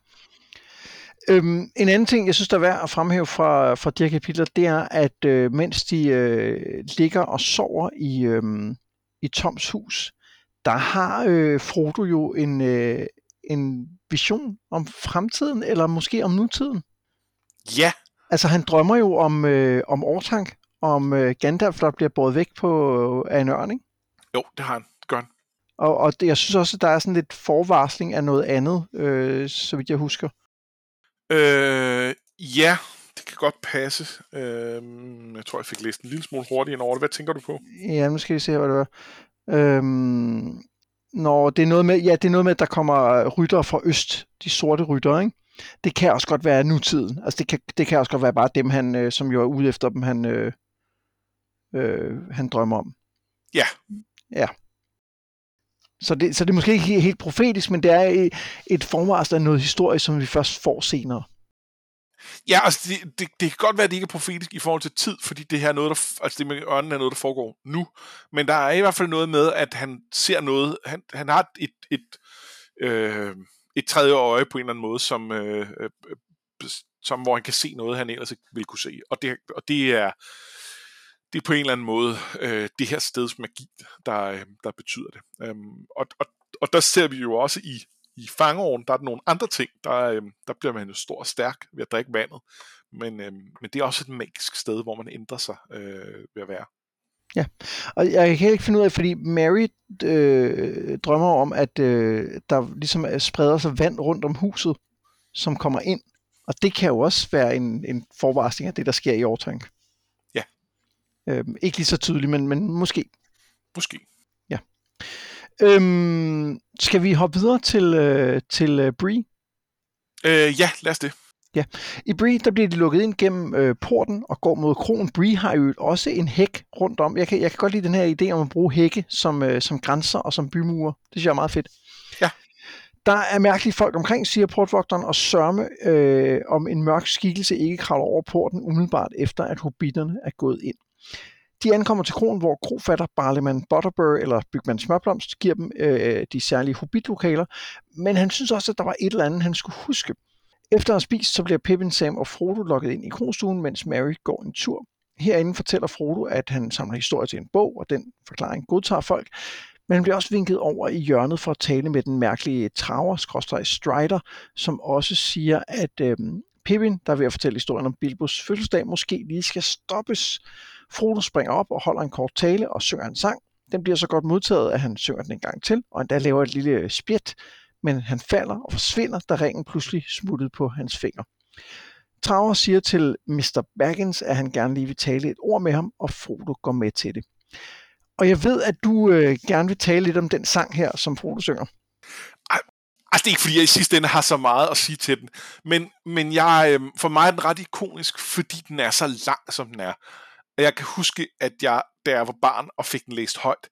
Øhm, en anden ting, jeg synes, der er værd at fremhæve fra, fra de her kapitler, det er, at øh, mens de øh, ligger og sover i, øh, i Toms hus, der har øh, Frodo jo en, øh, en vision om fremtiden, eller måske om nutiden. Ja. Altså, han drømmer jo om, øh, om Ortank, om øh, Gandalf, der bliver båret væk på øh, af en ørn, ikke? Jo, det har han. Og, og det, jeg synes også, at der er sådan lidt forvarsling af noget andet, øh, så vidt jeg husker. Øh, ja, det kan godt passe. Øh, jeg tror, jeg fik læst en lille smule hurtigt over det. Hvad tænker du på? Ja, nu skal vi se, hvad det var. Øhm, når det er noget med, ja, det er noget med, at der kommer rytter fra øst, de sorte rytter, ikke? Det kan også godt være nutiden. Altså, det kan, det kan også godt være bare dem, han, øh, som jo er ude efter dem, han, øh, øh, han drømmer om. Ja. Ja. Så det, så det er måske ikke helt, helt profetisk, men det er et, et forvarsel af noget historie, som vi først får senere. Ja, altså det, det, det kan godt være, at det ikke er profetisk i forhold til tid, fordi det her er noget, der, altså det med ørnen er noget, der foregår nu. Men der er i hvert fald noget med, at han ser noget, han, han har et, et, øh, et tredje øje på en eller anden måde, som, øh, øh, øh som hvor han kan se noget, han ellers ikke ville kunne se. Og det, og det er det er på en eller anden måde øh, det her steds magi, der, øh, der betyder det. Øhm, og, og, og der ser vi jo også i i fangeåren, der er nogle andre ting. Der, øh, der bliver man jo stor og stærk ved at drikke vandet. Men, øh, men det er også et magisk sted, hvor man ændrer sig øh, ved at være. Ja, og jeg kan ikke finde ud af, fordi Mary øh, drømmer om, at øh, der ligesom øh, spreder sig vand rundt om huset, som kommer ind. Og det kan jo også være en, en forvarsling af det, der sker i Overtank. Øh, ikke lige så tydeligt, men, men måske. Måske. Ja. Øhm, skal vi hoppe videre til, øh, til øh, Bree? Øh, ja, lad os det. Ja. I Bree, der bliver de lukket ind gennem øh, porten og går mod kronen. Bree har jo også en hæk rundt om. Jeg kan, jeg kan godt lide den her idé om at bruge hække som, øh, som grænser og som bymurer. Det synes jeg er meget fedt. Ja. Der er mærkelige folk omkring, siger portvogteren, og sørme øh, om en mørk skikkelse ikke kravler over porten umiddelbart efter, at hobitterne er gået ind. De ankommer til kronen, hvor krofatter Barleman Butterbur eller Bygman Smørblomst giver dem øh, de særlige hobbitlokaler, men han synes også, at der var et eller andet, han skulle huske. Efter at have spist, så bliver Pippin, Sam og Frodo lukket ind i kronstuen, mens Mary går en tur. Herinde fortæller Frodo, at han samler historie til en bog, og den forklaring godtager folk, men han bliver også vinket over i hjørnet for at tale med den mærkelige traver, Strider, som også siger, at øh, Pippin, der er ved at fortælle historien om Bilbos fødselsdag, måske lige skal stoppes. Frodo springer op og holder en kort tale og synger en sang. Den bliver så godt modtaget, at han synger den en gang til, og endda laver et lille spjæt, men han falder og forsvinder, da ringen pludselig smuttede på hans finger. Traver siger til Mr. Baggins, at han gerne lige vil tale et ord med ham, og Frodo går med til det. Og jeg ved, at du øh, gerne vil tale lidt om den sang her, som Frodo synger. Altså, det er ikke, fordi jeg i sidste ende har så meget at sige til den, men, men jeg, øh, for mig er den ret ikonisk, fordi den er så lang, som den er. Jeg kan huske, at jeg, da jeg var barn og fik den læst højt,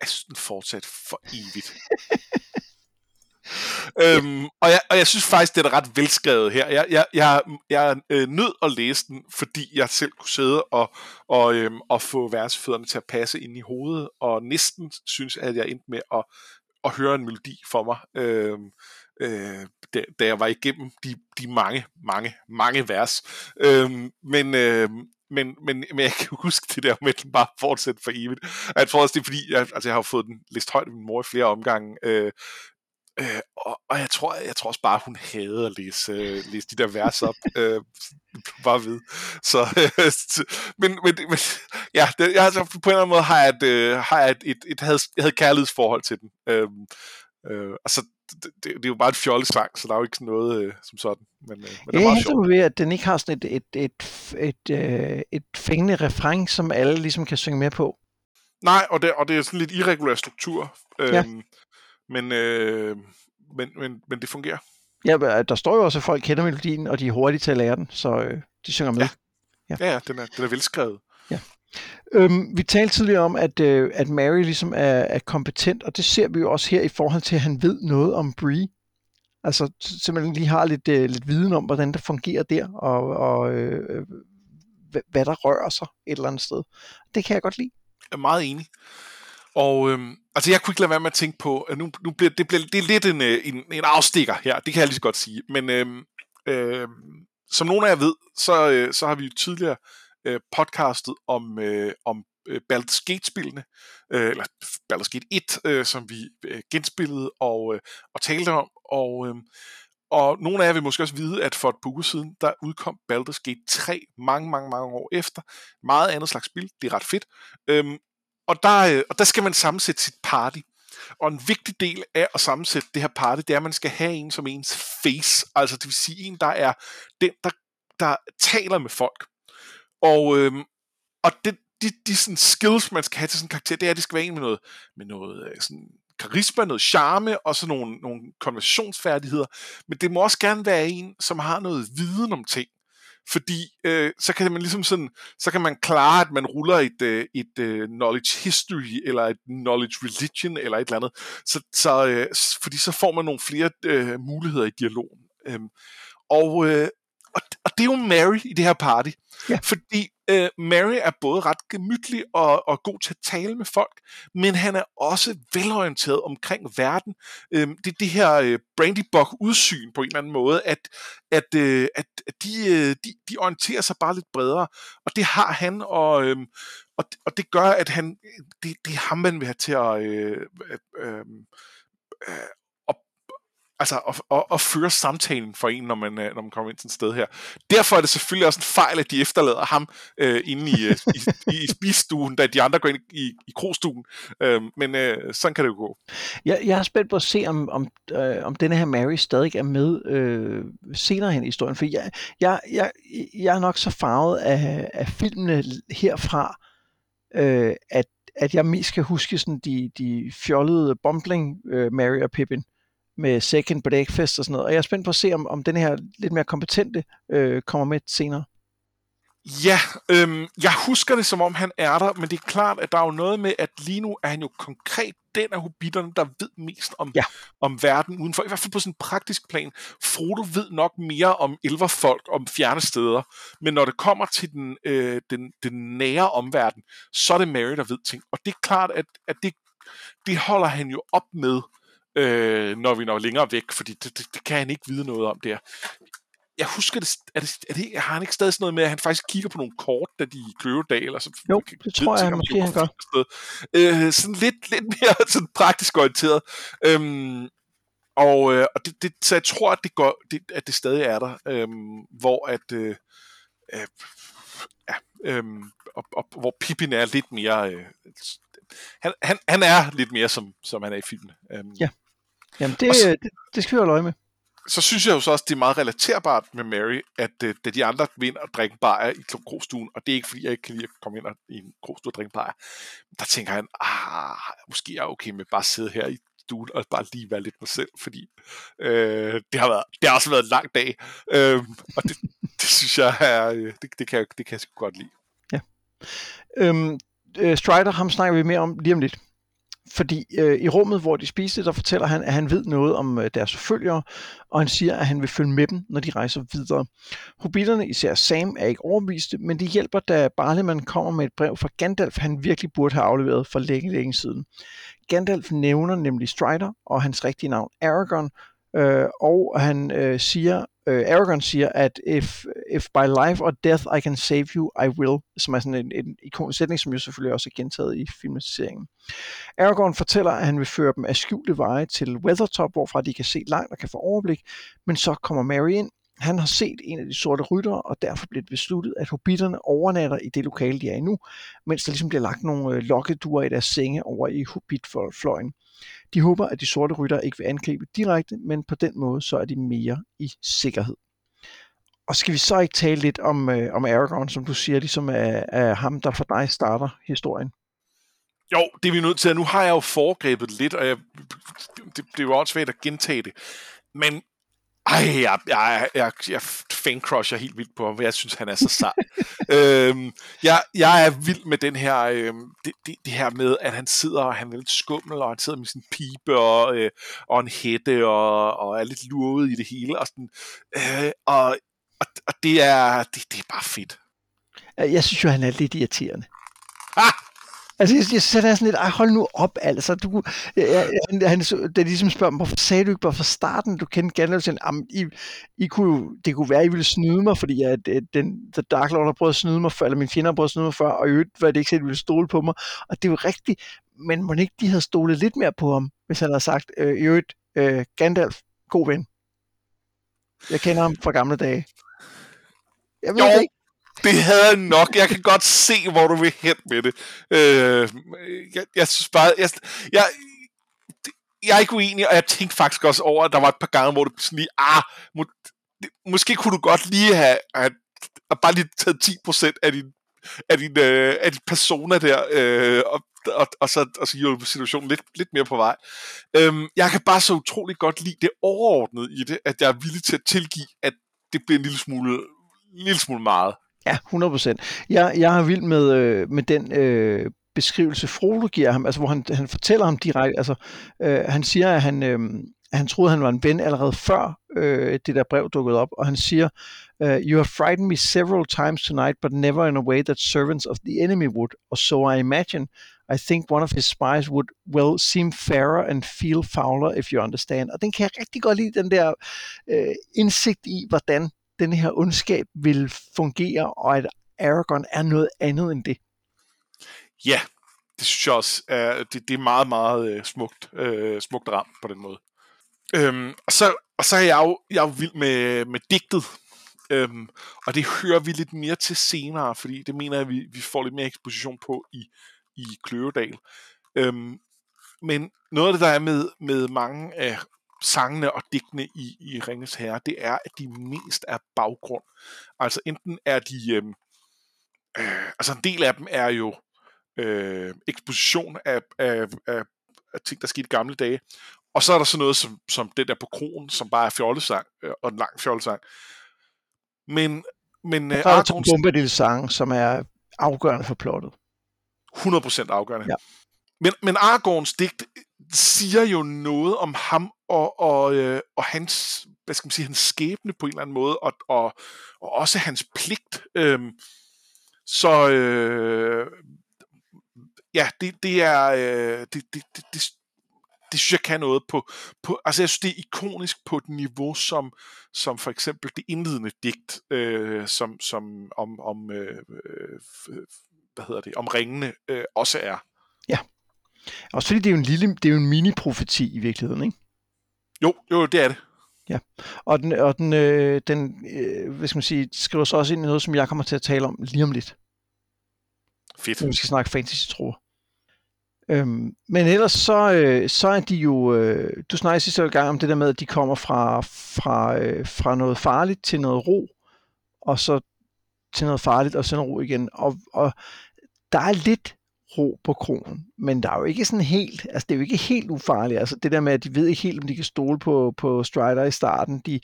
jeg synes, den fortsat for evigt. øhm, og, jeg, og jeg synes faktisk, det er ret velskrevet her. Jeg, jeg, jeg, jeg er øh, nødt at læse den, fordi jeg selv kunne sidde og, og, øhm, og få versefødderne til at passe ind i hovedet, og næsten synes, at jeg endte med at, at høre en melodi for mig. øh, øh, da, da jeg var igennem de, de mange, mange, mange vers. Øh, men, øh, men, men, men jeg kan huske det der med, at den bare fortsætter for evigt. Jeg tror også, det er fordi, jeg, altså jeg har fået den læst højt af min mor i flere omgange, øh, Øh, og, og jeg tror, jeg tror også bare, hun havde at læse, øh, læse de der vers op. øh, bare ved. Så, øh, men, men, men, ja, det, jeg, altså, på en eller anden måde har jeg et, øh, har jeg et, et, et, havde, jeg havde kærlighedsforhold til den. Øh, øh, altså, det, det, det er jo bare et fjollesang, så der er jo ikke sådan noget øh, som sådan. Men, øh, men det er meget sjovt. ved, at den ikke har sådan et, et, et, et, et, et fængende refræng, som alle ligesom kan synge med på. Nej, og det, og det er sådan lidt irregulær struktur. Øh, ja. Men, øh, men, men, men det fungerer. Ja, der står jo også, at folk kender melodien, og de er hurtige til at lære den, så øh, de synger med. Ja, ja, ja den, er, den er velskrevet. Ja. Øhm, vi talte tidligere om, at, øh, at Mary ligesom er, er kompetent, og det ser vi jo også her i forhold til, at han ved noget om Bree. Altså simpelthen lige har lidt, øh, lidt viden om, hvordan det fungerer der, og, og øh, hvad der rører sig et eller andet sted. Det kan jeg godt lide. Jeg er meget enig. Og øhm, altså, jeg kunne ikke lade være med at tænke på, at nu, nu bliver, det, bliver, det er lidt en, øh, en, en afstikker her, det kan jeg lige så godt sige. Men øhm, øhm, som nogle af jer ved, så, øh, så har vi jo tidligere øh, podcastet om, øh, om øh, Baldur's Gate-spillene, øh, eller Baldur's Gate 1, øh, som vi øh, genspillede og, øh, og talte om, og, øh, og nogle af jer vil måske også vide, at for et par uger siden, der udkom Baldur's Gate 3 mange, mange, mange år efter. Meget andet slags spil, det er ret fedt. Øhm, og, der, øh, og der skal man sammensætte sit party. Og en vigtig del af at sammensætte det her party, det er, at man skal have en som ens face. Altså det vil sige en, der er den, der, der taler med folk. Og, øhm, og det, de, de sådan skills, man skal have til sådan en karakter, det er, at det skal være en med noget, med noget øh, sådan karisma, noget charme og sådan nogle, nogle konversionsfærdigheder. Men det må også gerne være en, som har noget viden om ting. Fordi øh, så kan man ligesom sådan, så kan man klare, at man ruller et, øh, et øh, knowledge history, eller et knowledge religion, eller et eller andet. Så, så, øh, fordi så får man nogle flere øh, muligheder i dialogen. Øhm, og, øh, og, og det er jo Mary i det her party. Ja. Fordi øh, Mary er både ret gemytlig og, og god til at tale med folk, men han er også velorienteret omkring verden. Øh, det er det her øh, Brandy Buck udsyn på en eller anden måde, at, at, øh, at, at de, øh, de, de orienterer sig bare lidt bredere, og det har han, og, øh, og, og det gør, at han det, det er ham, man vil have til at øh, øh, øh, altså at, at, at føre samtalen for en, når man, øh, når man kommer ind til et sted her. Derfor er det selvfølgelig også en fejl, at de efterlader ham øh, inde i, øh, i, i, i spisstuen, da de andre går ind i, i krogstuen. Øh, men øh, sådan kan det jo gå. Jeg, jeg er spændt på at se, om, om, øh, om denne her Mary stadig er med øh, senere hen i historien, for jeg, jeg, jeg, jeg er nok så farvet af, af filmene herfra, øh, at at jeg mest kan huske sådan de, de fjollede bumbling øh, Mary og Pippin med Second Dagfest og sådan noget. Og jeg er spændt på at se, om, om den her lidt mere kompetente øh, kommer med senere. Ja, øhm, jeg husker det som om han er der, men det er klart, at der er jo noget med, at lige nu er han jo konkret den af hobitterne, der ved mest om, ja. om verden udenfor. I hvert fald på sådan en praktisk plan. Frodo ved nok mere om elverfolk, om fjerne steder, men når det kommer til den, øh, den, den nære omverden, så er det Mary, der ved ting. Og det er klart, at, at det, det holder han jo op med øh, når vi når længere væk, fordi det, det, det kan han ikke vide noget om der. Jeg husker, det, er det, er det, har han ikke stadig sådan noget med, at han faktisk kigger på nogle kort, da de i Kløvedal? Eller så, jo, det tror jeg, han måske han gør. Øh, sådan lidt, lidt mere sådan praktisk orienteret. Øhm, og, øh, og det, det, så jeg tror, at det, går, det, at det stadig er der, øhm, hvor at øh, øh, ja, øhm, og, og, hvor Pippin er lidt mere øh, han, han, han er lidt mere som, som han er i filmen. Um, ja. Jamen, det, så, det, det skal vi holde øje med. Så synes jeg jo så også, det er meget relaterbart med Mary, at uh, da de andre vinder og drikker bajer i krogstuen, og det er ikke fordi, jeg ikke kan lide at komme ind og, i en krogstue og drikke bajer, der tænker han, ah, måske er jeg okay med bare at sidde her i stuen og bare lige være lidt mig selv, fordi øh, det, har været, det har også været en lang dag, øh, og det, det synes jeg er, øh, det, det, kan jeg, det kan jeg sgu godt lide. Ja. Øhm, øh, Strider, ham snakker vi mere om lige om lidt. Fordi øh, i rummet, hvor de spiste, der fortæller han, at han ved noget om øh, deres følgere, og han siger, at han vil følge med dem, når de rejser videre. Hobitterne, især Sam, er ikke overbeviste, men de hjælper, da Barleman kommer med et brev fra Gandalf, han virkelig burde have afleveret for længe, længe siden. Gandalf nævner nemlig Strider og hans rigtige navn Aragorn, øh, og han øh, siger, øh, Aragorn siger, at if, if by life or death I can save you, I will, som er sådan en, en ikonisk sætning, som jo selvfølgelig også er gentaget i filmatiseringen. Aragorn fortæller, at han vil føre dem af skjulte veje til Weathertop, hvorfra de kan se langt og kan få overblik, men så kommer Mary ind. Han har set en af de sorte ryttere, og derfor bliver det besluttet, at hobitterne overnatter i det lokale, de er i nu, mens der ligesom bliver lagt nogle øh, lokkeduer i deres senge over i hobbitfløjen. De håber, at de sorte rytter ikke vil angribe direkte, men på den måde så er de mere i sikkerhed. Og skal vi så ikke tale lidt om, øh, om Aragorn, som du siger, ligesom er, er ham, der for dig starter historien? Jo, det er vi nødt til. Nu har jeg jo foregrebet lidt, og jeg, det, det er jo også svært at gentage det. Men ej, jeg, jeg, jeg, jeg fancrusher helt vildt på ham, jeg synes, han er så sej. øhm, jeg, jeg er vild med den her, øhm, det, det, det her med, at han sidder, og han er lidt skummel, og han sidder med sin pibe og, øh, og en hætte, og, og er lidt luret i det hele, og, sådan, øh, og, og, og det, er, det, det er bare fedt. Jeg synes jo, han er lidt irriterende. Ah! Altså, jeg, jeg sætter sådan lidt, ej, hold nu op, altså. Du, ja, han, han, da de ligesom spørger mig, hvorfor sagde du ikke bare fra starten, du kendte Gandalf, så I, I kunne, det kunne være, I ville snyde mig, fordi at, at den, The Dark Lord har prøvet at snyde mig før, eller min fjender har prøvet at snyde mig før, og i øvrigt var det ikke så, at de ville stole på mig. Og det er jo rigtigt, men må ikke de havde stolet lidt mere på ham, hvis han havde sagt, øh, i øvrigt, øh, Gandalf, god ven. Jeg kender ham fra gamle dage. Jeg ved jo, ikke det havde jeg nok. Jeg kan godt se, hvor du vil hen med det. Øh, jeg, jeg synes bare, jeg, jeg, jeg er ikke uenig, og jeg tænkte faktisk også over, at der var et par gange, hvor du sådan lige, ah, må, måske kunne du godt lige have, have, have bare lige taget 10% af din, af din, øh, af din persona der, øh, og, og, og, så, og så hjælpe situationen lidt, lidt mere på vej. Øhm, jeg kan bare så utroligt godt lide det overordnede i det, at jeg er villig til at tilgive, at det bliver en lille smule, en lille smule meget. Ja, 100%. Jeg, jeg er vild med, øh, med den øh, beskrivelse, Frodo giver ham, altså hvor han, han fortæller ham direkte, altså øh, han siger, at han, øh, at han troede, at han var en ven allerede før øh, det der brev dukkede op, og han siger, uh, You have frightened me several times tonight, but never in a way that servants of the enemy would, or so I imagine. I think one of his spies would well seem fairer and feel fouler, if you understand. Og den kan jeg rigtig godt lide, den der øh, indsigt i, hvordan den her ondskab vil fungere, og at Aragorn er noget andet end det. Ja, det synes jeg også er, det, det er meget, meget øh, smukt, øh, smukt ramt på den måde. Øhm, og, så, og så er jeg jo, jeg er jo vild med, med digtet, øhm, og det hører vi lidt mere til senere, fordi det mener jeg, vi, vi får lidt mere eksposition på i, i Kløvedal. Øhm, men noget af det, der er med, med mange af sangene og digtene i, i Ringens Herre, det er, at de mest er baggrund. Altså enten er de, øhm, øh, altså en del af dem er jo øh, eksposition af, af, af, af ting, der skete i gamle dage, og så er der sådan noget som, som det der på kronen, som bare er fjollesang, øh, og en lang fjollesang. Men, men øh, der er Aragorns... Bombadil sang, som er afgørende for plottet. 100% afgørende. Ja. Men, men Aragorns digt siger jo noget om ham og, og, øh, og hans, hvad skal man sige, hans skæbne på en eller anden måde, og, og, og også hans pligt. Øhm, så øh, ja, det, det er øh, det, det, det, det, det synes jeg kan noget på, på altså jeg synes det er ikonisk på et niveau som, som for eksempel det indledende digt øh, som, som om, om øh, øh, hvad hedder det, om ringene øh, også er. Ja. Også fordi det er jo en lille, det er jo en mini-profeti i virkeligheden, ikke? Jo, jo, det er det. Ja, og den, og den, øh, den øh, hvad skal man sige, skriver så også ind i noget, som jeg kommer til at tale om lige om lidt. Fedt. Når vi skal snakke fantasy tror. Øhm, men ellers så, øh, så er de jo, øh, du snakker sidste gang om det der med, at de kommer fra, fra, øh, fra noget farligt til noget ro, og så til noget farligt, og så noget ro igen. Og, og der er lidt ro på kronen, men der er jo ikke sådan helt, altså det er jo ikke helt ufarligt, altså det der med, at de ved ikke helt, om de kan stole på, på Strider i starten, de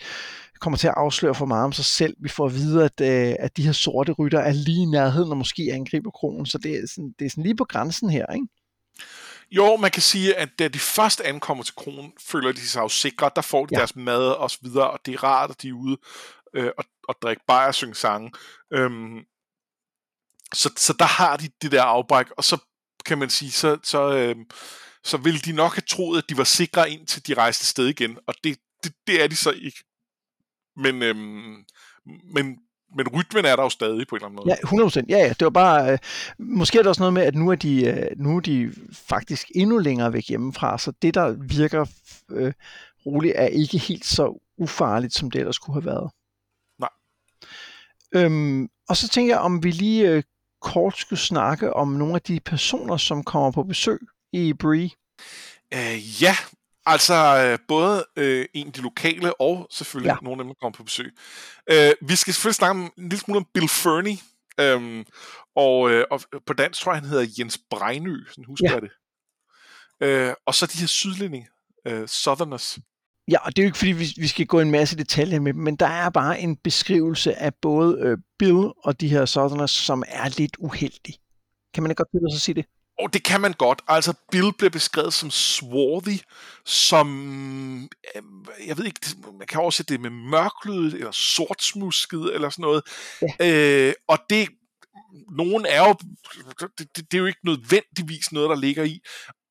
kommer til at afsløre for meget om sig selv, vi får at vide, at, øh, at de her sorte rytter er lige i nærheden, og måske angriber kronen, så det er, sådan, det er sådan lige på grænsen her, ikke? Jo, man kan sige, at da de først ankommer til kronen, føler de sig jo sikre, der får de ja. deres mad og så videre, og det er rart, at de er ude øh, og, og drikke bajer og synge sange. Øhm, så, så der har de det der afbræk, og så kan man sige, så, så, øh, så ville de nok have troet, at de var sikre indtil de rejste sted igen, og det, det, det er de så ikke. Men, øh, men, men rytmen er der jo stadig på en eller anden måde. Ja, 100%. Ja, ja. Det var bare, øh, måske er der også noget med, at nu er, de, øh, nu er de faktisk endnu længere væk hjemmefra, så det, der virker øh, roligt, er ikke helt så ufarligt, som det ellers kunne have været. Nej. Øhm, og så tænker jeg, om vi lige øh, kort skulle snakke om nogle af de personer, som kommer på besøg i Bree. Uh, ja, altså øh, både øh, en af de lokale og selvfølgelig ja. nogle af dem, der kommer på besøg. Uh, vi skal selvfølgelig snakke en lille smule om Bill Fernie, um, og, øh, og på dansk tror jeg, han hedder Jens Brejnø, sådan husker ja. jeg det. Uh, og så de her sydlændinge, uh, Southerners. Ja, og det er jo ikke, fordi vi, vi skal gå en masse detaljer med men der er bare en beskrivelse af både øh, Bill og de her Southerners, som er lidt uheldig. Kan man ikke godt lide at sige det? Og det kan man godt. Altså, Bill bliver beskrevet som swarthy, som, øh, jeg ved ikke, man kan oversætte det med mørklydet, eller sortsmusket, eller sådan noget. Ja. Øh, og det, nogen er jo, det, det, det er jo ikke nødvendigvis noget, der ligger i.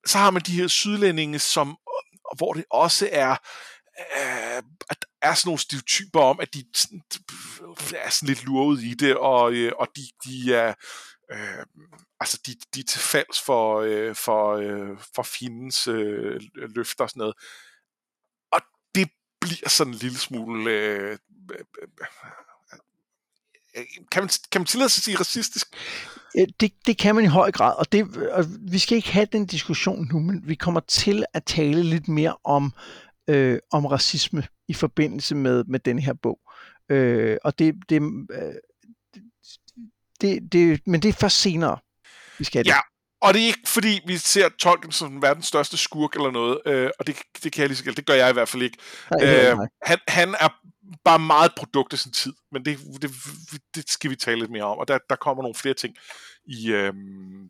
Så har man de her sydlændinge, som, hvor det også er, øh, at der er sådan nogle stereotyper om, at de er sådan lidt luret i det, og, øh, og de, de er, øh, altså de, de er til falds for, øh, for, øh, for fjendens øh, løfter og sådan noget. Og det bliver sådan en lille smule... Øh, øh, øh kan man, kan man tillade sig at sige racistisk? Det, det kan man i høj grad, og, det, og vi skal ikke have den diskussion nu, men vi kommer til at tale lidt mere om, øh, om racisme i forbindelse med, med den her bog. Øh, og det, det, øh, det, det, men det er først senere, vi skal det. Ja, og det er ikke fordi, vi ser Tolkien som verdens største skurk eller noget, øh, og det, det kan jeg lige så det gør jeg i hvert fald ikke. Nej, øh, han, han er bare meget produkt af sin tid, men det, det, det skal vi tale lidt mere om, og der, der kommer nogle flere ting i, øh,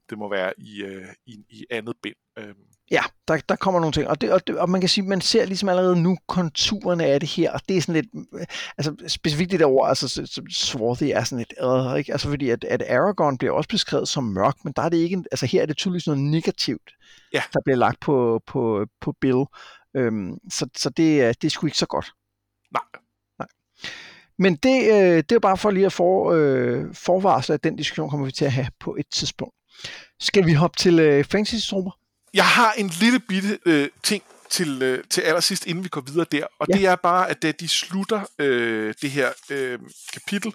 det må være i, øh, i, i andet bind. Øh. Ja, der, der kommer nogle ting, og, det, og, det, og man kan sige, man ser ligesom allerede nu konturerne af det her, og det er sådan lidt, altså specifikt det der ord, altså swarthy er sådan lidt, øh, ikke? altså fordi at, at Aragorn bliver også beskrevet som mørk, men der er det ikke, altså her er det tydeligvis noget negativt, ja. der bliver lagt på, på, på Bill, øhm, så, så det, det er sgu ikke så godt. Nej. Men det, øh, det er bare for lige at for, øh, forvarsle, at den diskussion kommer vi til at have på et tidspunkt. Skal vi hoppe til øh, fantasy-trummer? Jeg har en lille bitte øh, ting til, øh, til allersidst, inden vi går videre der, og ja. det er bare, at da de slutter øh, det her øh, kapitel,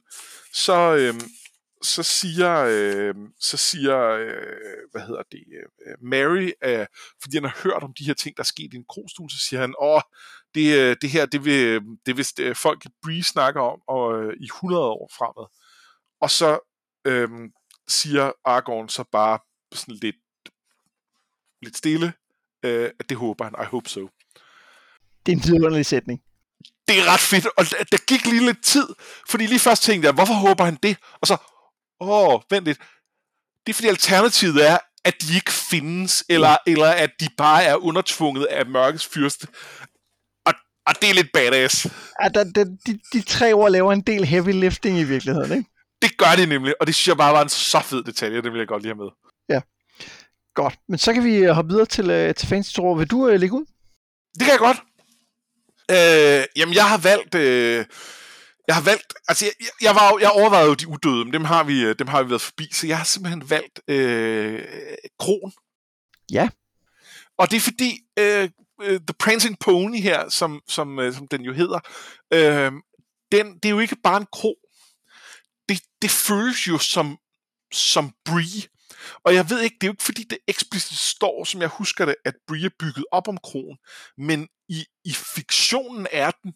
så, øh, så siger, øh, så siger øh, hvad hedder det, øh, Mary, øh, fordi han har hørt om de her ting, der er sket i en krogstue, så siger han, åh, det, øh, det her, det vil, det vil øh, folk i Bree snakker om og, øh, i 100 år fremad. Og så øh, siger Aragorn så bare sådan lidt lidt stille, øh, at det håber han. I hope so. Det er en vidunderlig sætning. Det er ret fedt, og der gik lige lidt tid, fordi lige først tænkte jeg, hvorfor håber han det? Og så, åh, vent lidt. Det er fordi alternativet er, at de ikke findes, eller, eller at de bare er undertvunget af mørkets fyrste. Og, det er lidt badass. Ja, der, der, de, de tre ord laver en del heavy lifting i virkeligheden, ikke? Det gør det nemlig, og det synes jeg bare var en så fed detalje, det vil jeg godt lige have med. Ja. Godt, men så kan vi øh, hoppe videre til, uh, til Fantasy Tour. Vil du uh, lægge ud? Det kan jeg godt. Øh, jamen, jeg har valgt... Øh, jeg har valgt, altså jeg, jeg, var, jeg overvejede jo de udøde, men dem har vi, dem har vi været forbi, så jeg har simpelthen valgt øh, Kron. Ja. Og det er fordi, øh, Øh, The Prancing Pony her, som, som, øh, som den jo hedder, øh, den, det er jo ikke bare en kro. Det, det føles jo som, som Brie. Og jeg ved ikke, det er jo ikke fordi, det eksplicit står, som jeg husker det, at Brie er bygget op om kronen, men i, i fiktionen er den,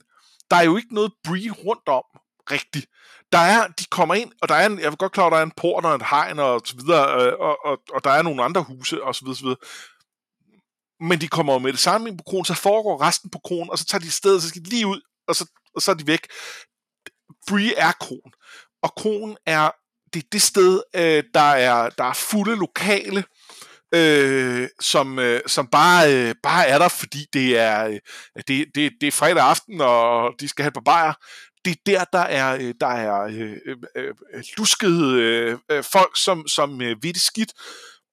der er jo ikke noget Brie rundt om, rigtigt. Der er, de kommer ind, og der er en, jeg vil godt klare, at der er en port og en hegn og så videre, øh, og, og, og der er nogle andre huse og så videre, så videre. Men de kommer jo med det samme ind på kronen, så foregår resten på kronen, og så tager de stedet, så skal de lige ud, og så, og så er de væk. Bree er kron, og kronen er det er det sted, øh, der, er, der er fulde lokale, øh, som, øh, som bare, øh, bare er der, fordi det er, øh, det, det, det er fredag aften, og de skal have på bajer. Det er der, der er, øh, der er øh, øh, øh, luskede øh, øh, folk, som, som øh, ved det skidt,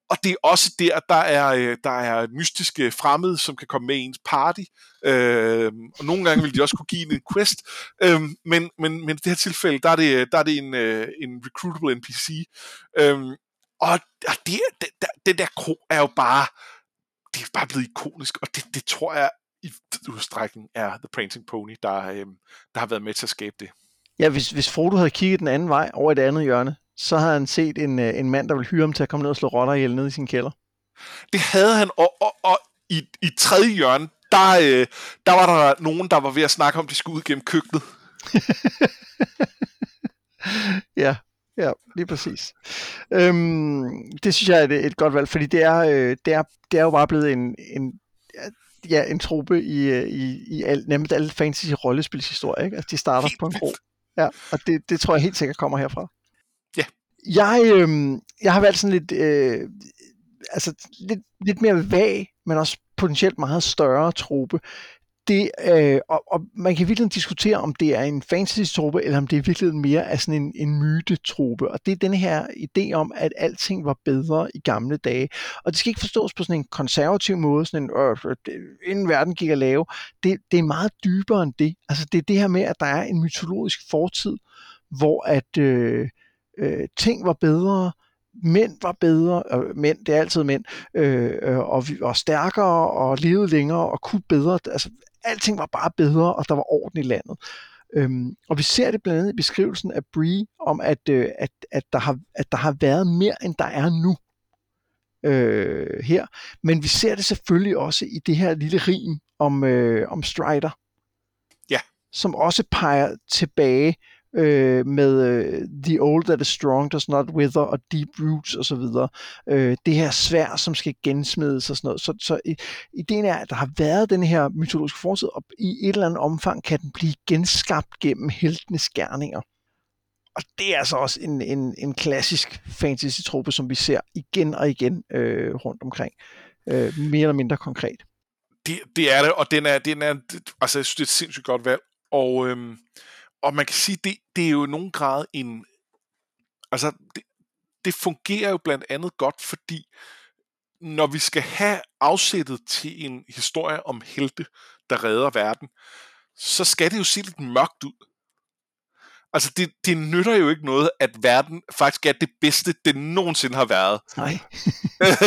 og det er også der, der er, øh, der er mystiske fremmede, som kan komme med i ens party. Øh, og nogle gange vil de også kunne give en quest. Øh, men, men, men i det her tilfælde, der er det, der er det en, øh, en recruitable NPC. Øh, og det, det, det, det der kro er jo bare, det er bare blevet ikonisk, og det, det tror jeg i udstrækning er The Prancing Pony, der, øh, der har været med til at skabe det. Ja, hvis, hvis Frodo havde kigget den anden vej, over i det andet hjørne, så havde han set en, øh, en mand, der ville hyre ham til at komme ned og slå rotter ihjel ned i sin kælder. Det havde han, og, og, og i, i tredje hjørne, der, øh, der var der nogen, der var ved at snakke om, at de skulle ud gennem køkkenet. ja, ja, lige præcis. Øhm, det synes jeg er et, et godt valg, fordi det er, øh, det er, det er jo bare blevet en, en ja, en truppe i, øh, i, i al, nærmest alle fantasy rollespilshistorier. Ikke? Altså, de starter Helt på en kro. Ja, og det, det tror jeg helt sikkert kommer herfra. Jeg, øh, jeg har valgt sådan lidt, øh, altså lidt, lidt mere vag, men også potentielt meget større trope. det, øh, og, og man kan virkelig diskutere, om det er en fantasy-trope, eller om det er virkelig mere af sådan en, en myte-trope. Og det er den her idé om, at alting var bedre i gamle dage. Og det skal ikke forstås på sådan en konservativ måde, sådan en, øh, inden verden gik at lave. Det, det er meget dybere end det. Altså det er det her med, at der er en mytologisk fortid, hvor at øh, øh, ting var bedre, mænd var bedre, øh, mænd, det er altid mænd, øh, og vi var stærkere og levede længere og kunne bedre. Altså, alting var bare bedre, og der var orden i landet. Øhm, og vi ser det blandt andet i beskrivelsen af Bree, om at, øh, at, at, der har, at der har været mere, end der er nu øh, her. Men vi ser det selvfølgelig også i det her lille rim om, øh, om Strider. Ja. Som også peger tilbage øh, med øh, The Old That Is Strong Does Not Wither og Deep Roots osv. Øh, det her svær, som skal gensmides og sådan noget. Så, så ideen er, at der har været den her mytologiske fortid, og i et eller andet omfang kan den blive genskabt gennem heltenes gerninger. Og det er altså også en, en, en klassisk fantasy-trope, som vi ser igen og igen øh, rundt omkring. Øh, mere eller mindre konkret. Det, det er det, og den er, den er, altså jeg synes, det er et sindssygt godt valg. Og øhm, og man kan sige, det, det er jo i nogen grad en... Altså, det, det fungerer jo blandt andet godt, fordi når vi skal have afsættet til en historie om helte, der redder verden, så skal det jo se lidt mørkt ud. Altså, det, det nytter jo ikke noget, at verden faktisk er det bedste, det nogensinde har været. Nej.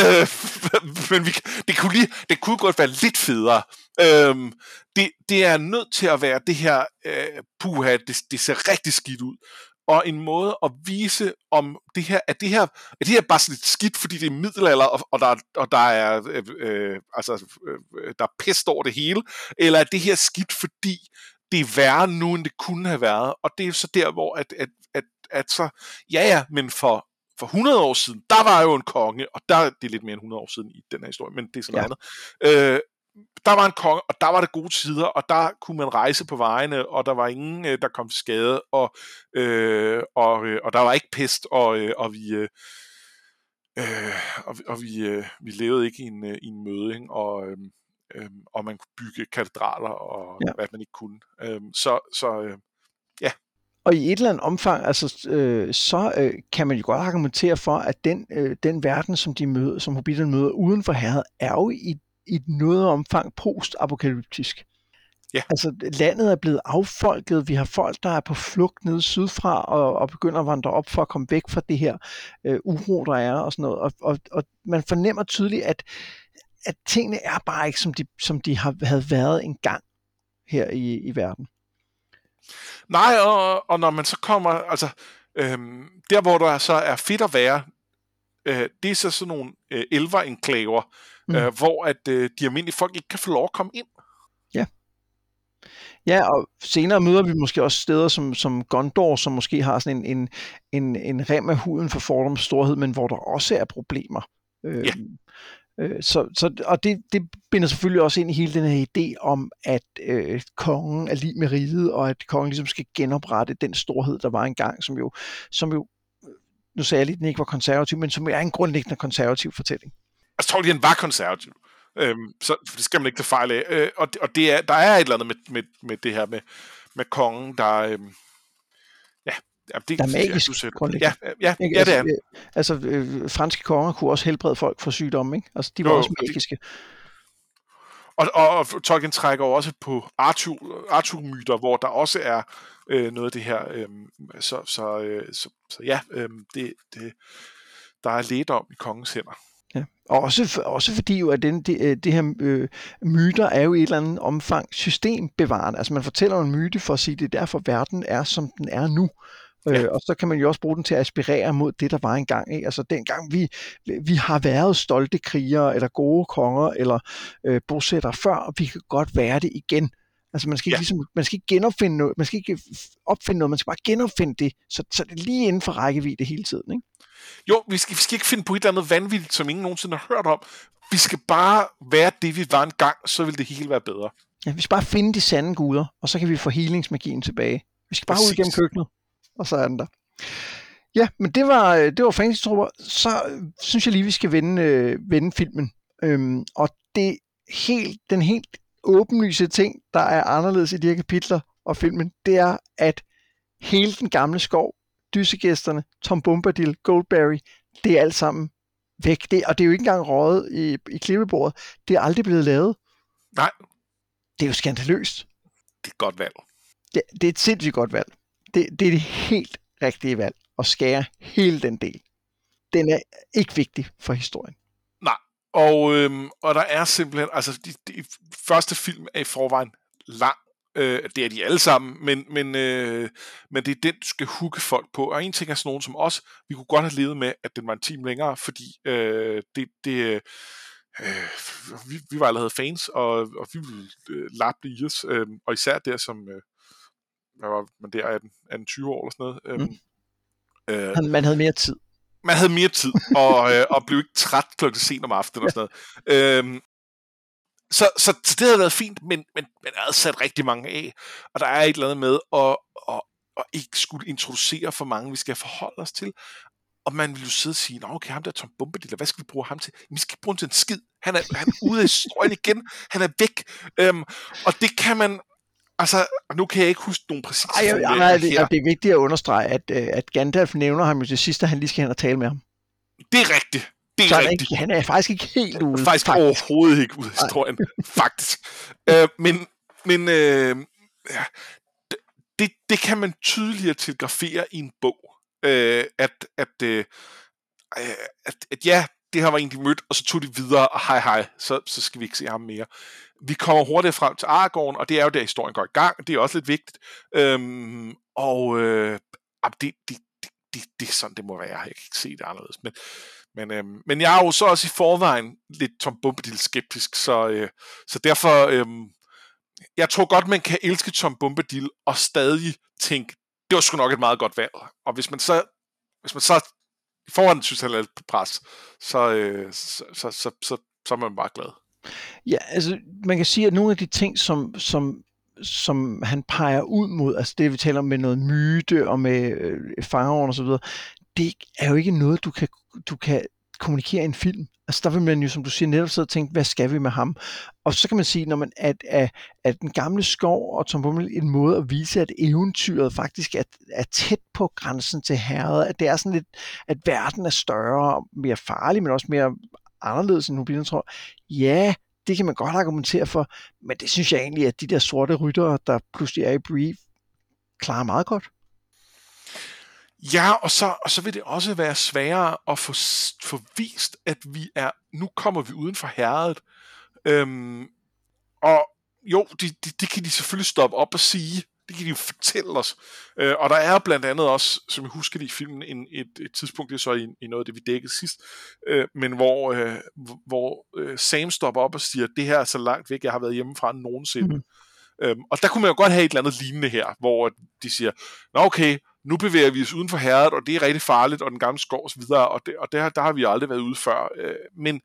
Men vi, det, kunne lige, det kunne godt være lidt federe. Øhm, det, det er nødt til at være det her, øh, puha, det, det ser rigtig skidt ud. Og en måde at vise om det her, at det her, at det her er bare sådan lidt skidt, fordi det er middelalder, og, og, der, og der er øh, øh, altså, øh, der er pest over det hele, eller er det her skidt, fordi det er værre nu, end det kunne have været. Og det er så der, hvor at, at, at, at så, ja ja, men for, for 100 år siden, der var jo en konge, og der, det er lidt mere end 100 år siden i den her historie, men det er sådan ja. andet. Øh, der var en konge, og der var det gode tider, og der kunne man rejse på vejene, og der var ingen, øh, der kom til skade, og, øh, og, øh, og der var ikke pest, og, øh, og vi... Øh, og, og vi, øh, vi levede ikke i en, i en møde, ikke? og, øh, øh, og man kunne bygge katedraler og ja. hvad man ikke kunne. Øh, så så øh, ja. Og i et eller andet omfang, altså, øh, så øh, kan man jo godt argumentere for, at den, øh, den verden, som de møder, som hobbiterne møder uden for herret, er jo i, i noget omfang post-apokalyptisk. Ja. Altså, landet er blevet affolket. Vi har folk, der er på flugt nede sydfra og, og begynder at vandre op for at komme væk fra det her øh, uro, der er og sådan noget. Og, og, og man fornemmer tydeligt, at at tingene er bare ikke, som de, som de har, havde været engang her i, i verden. Nej, og, og når man så kommer, altså, øhm, der hvor der så er fedt at være, øh, det er så sådan nogle øh, elverenklaver, mm. øh, hvor at øh, de almindelige folk ikke kan få lov at komme ind. Ja. Ja, og senere møder vi måske også steder som, som Gondor, som måske har sådan en, en, en, en rem af huden for fordoms storhed, men hvor der også er problemer. Øh, ja. Øh, så, så, og det, det binder selvfølgelig også ind i hele den her idé om, at øh, kongen er lige med riget, og at kongen ligesom skal genoprette den storhed, der var engang, som jo, som jo øh, nu sagde jeg lige, at den ikke var konservativ, men som er en grundlæggende konservativ fortælling. Altså Tolkien var konservativ, øhm, så det skal man ikke tage fejl af. Øh, og og det er, der er et eller andet med, med, med det her med, med kongen, der, øhm, Ja, det, der er magisk ja, ja, ja, ja, det er. Altså, altså øh, franske konger kunne også helbrede folk for sygdomme, ikke? Altså, de var jo, også magiske. Og, og, og Tolkien trækker også på Arthur, Arthur-myter, hvor der også er øh, noget af det her. Øh, så, så, øh, så, så ja, øh, det, det, der er let om i kongens hænder. Ja. Og også, også fordi jo, at den, det, øh, det her øh, myter er jo i et eller andet omfang systembevarende. Altså man fortæller en myte for at sige, at det er derfor verden er, som den er nu. Ja. Øh, og så kan man jo også bruge den til at aspirere mod det, der var engang. Ikke? Altså dengang vi, vi har været stolte krigere, eller gode konger, eller øh, bosætter før, og vi kan godt være det igen. Altså man skal, ikke ja. ligesom, man skal ikke genopfinde noget, man skal ikke opfinde noget, man skal bare genopfinde det, så, så det er lige inden for rækkevidde hele tiden. Ikke? Jo, vi skal, vi skal ikke finde på et eller andet vanvittigt, som ingen nogensinde har hørt om. Vi skal bare være det, vi var engang, så vil det hele være bedre. Ja, vi skal bare finde de sande guder, og så kan vi få healingsmagien tilbage. Vi skal bare Præcis. ud gennem køkkenet og så er den der. Ja, men det var, øh, det var fantasy -trupper. Så øh, synes jeg lige, vi skal vende, øh, vende filmen. Øhm, og det helt, den helt åbenlyse ting, der er anderledes i de her kapitler og filmen, det er, at hele den gamle skov, dysegæsterne, Tom Bombadil, Goldberry, det er alt sammen væk. Det, og det er jo ikke engang røget i, i klippebordet. Det er aldrig blevet lavet. Nej. Det er jo skandaløst. Det er et godt valg. Det, det er et sindssygt godt valg. Det, det er det helt rigtige valg at skære hele den del. Den er ikke vigtig for historien. Nej, og, øhm, og der er simpelthen, altså de, de første film er i forvejen lang, øh, det er de alle sammen, men, men, øh, men det er den, du skal hugge folk på. Og en ting er sådan nogen som os, vi kunne godt have levet med, at den var en time længere, fordi øh, det, det øh, vi, vi var allerede fans, og, og vi ville øh, lappe i os, øh, og især der som, øh, hvad var man der, 18, 18 20 år eller sådan noget. Øh, mm. øh, man havde mere tid man havde mere tid, og, øh, og blev ikke træt klokken sent om aftenen og sådan noget. Øhm, så, så, så det havde været fint, men, men, jeg havde sat rigtig mange af, og der er et eller andet med at, at, at ikke skulle introducere for mange, vi skal forholde os til. Og man vil jo sidde og sige, Nå, okay, ham der Tom Bombadil, hvad skal vi bruge ham til? Vi skal bruge ham til en skid. Han er, han er ude af historien igen. Han er væk. Øhm, og det kan man, Altså, nu kan jeg ikke huske nogen præcis Ej, ja, nej, det, det er vigtigt at understrege, at, øh, at Gandalf nævner ham jo det sidste, han lige skal hen og tale med ham. Det er rigtigt. Det er så rigtigt. Ikke, han er faktisk ikke helt ude. Faktisk, faktisk. overhovedet ikke ude af historien, faktisk. Øh, men men øh, ja, det, det kan man tydeligere telegrafere i en bog. Øh, at, at, øh, at, at ja, det her var en, de mødte, og så tog de videre, og hej hej, så, så skal vi ikke se ham mere. Vi kommer hurtigt frem til Aragorn, og det er jo der, historien går i gang. Det er også lidt vigtigt. Øhm, og øh, det, det, det, det, det er sådan, det må være. Jeg kan ikke se det anderledes. Men, men, øhm, men jeg er jo så også i forvejen lidt Tom Bombadil skeptisk, så, øh, så derfor, øh, jeg tror godt, man kan elske Tom Bombadil og stadig tænke, det var sgu nok et meget godt valg. Og hvis man så, hvis man så foran synes, han er lidt pres, så, øh, så, så, så, så, så er man bare glad. Ja, altså man kan sige, at nogle af de ting, som, som, som han peger ud mod, altså det vi taler om med noget myte og med øh, farven og så videre, det er jo ikke noget, du kan, du kan kommunikere i en film. Altså der vil man jo, som du siger, netop sidde og tænke, hvad skal vi med ham? Og så kan man sige, når man, at, at, at den gamle skov og Tom Bummel en måde at vise, at eventyret faktisk er, er tæt på grænsen til herret, at det er sådan lidt, at verden er større og mere farlig, men også mere anderledes end Rubino tror. Ja, det kan man godt argumentere for, men det synes jeg egentlig, at de der sorte ryttere, der pludselig er i Brief, klarer meget godt. Ja, og så, og så vil det også være sværere at få, få vist, at vi er, nu kommer vi uden for herredet. Øhm, og jo, det de, de kan de selvfølgelig stoppe op og sige, det kan de jo fortælle os. Øh, og der er blandt andet også, som jeg husker det i filmen, en, et, et tidspunkt, det er så i, i noget af det, vi dækkede sidst, øh, men hvor, øh, hvor øh, Sam stopper op og siger, det her er så langt væk, jeg har været hjemmefra nogensinde. Mm. Øhm, og der kunne man jo godt have et eller andet lignende her, hvor de siger, nå okay, nu bevæger vi os uden for herret, og det er rigtig farligt, og den gamle skov så videre, og, det, og der, der har vi aldrig været ude før. Øh, men,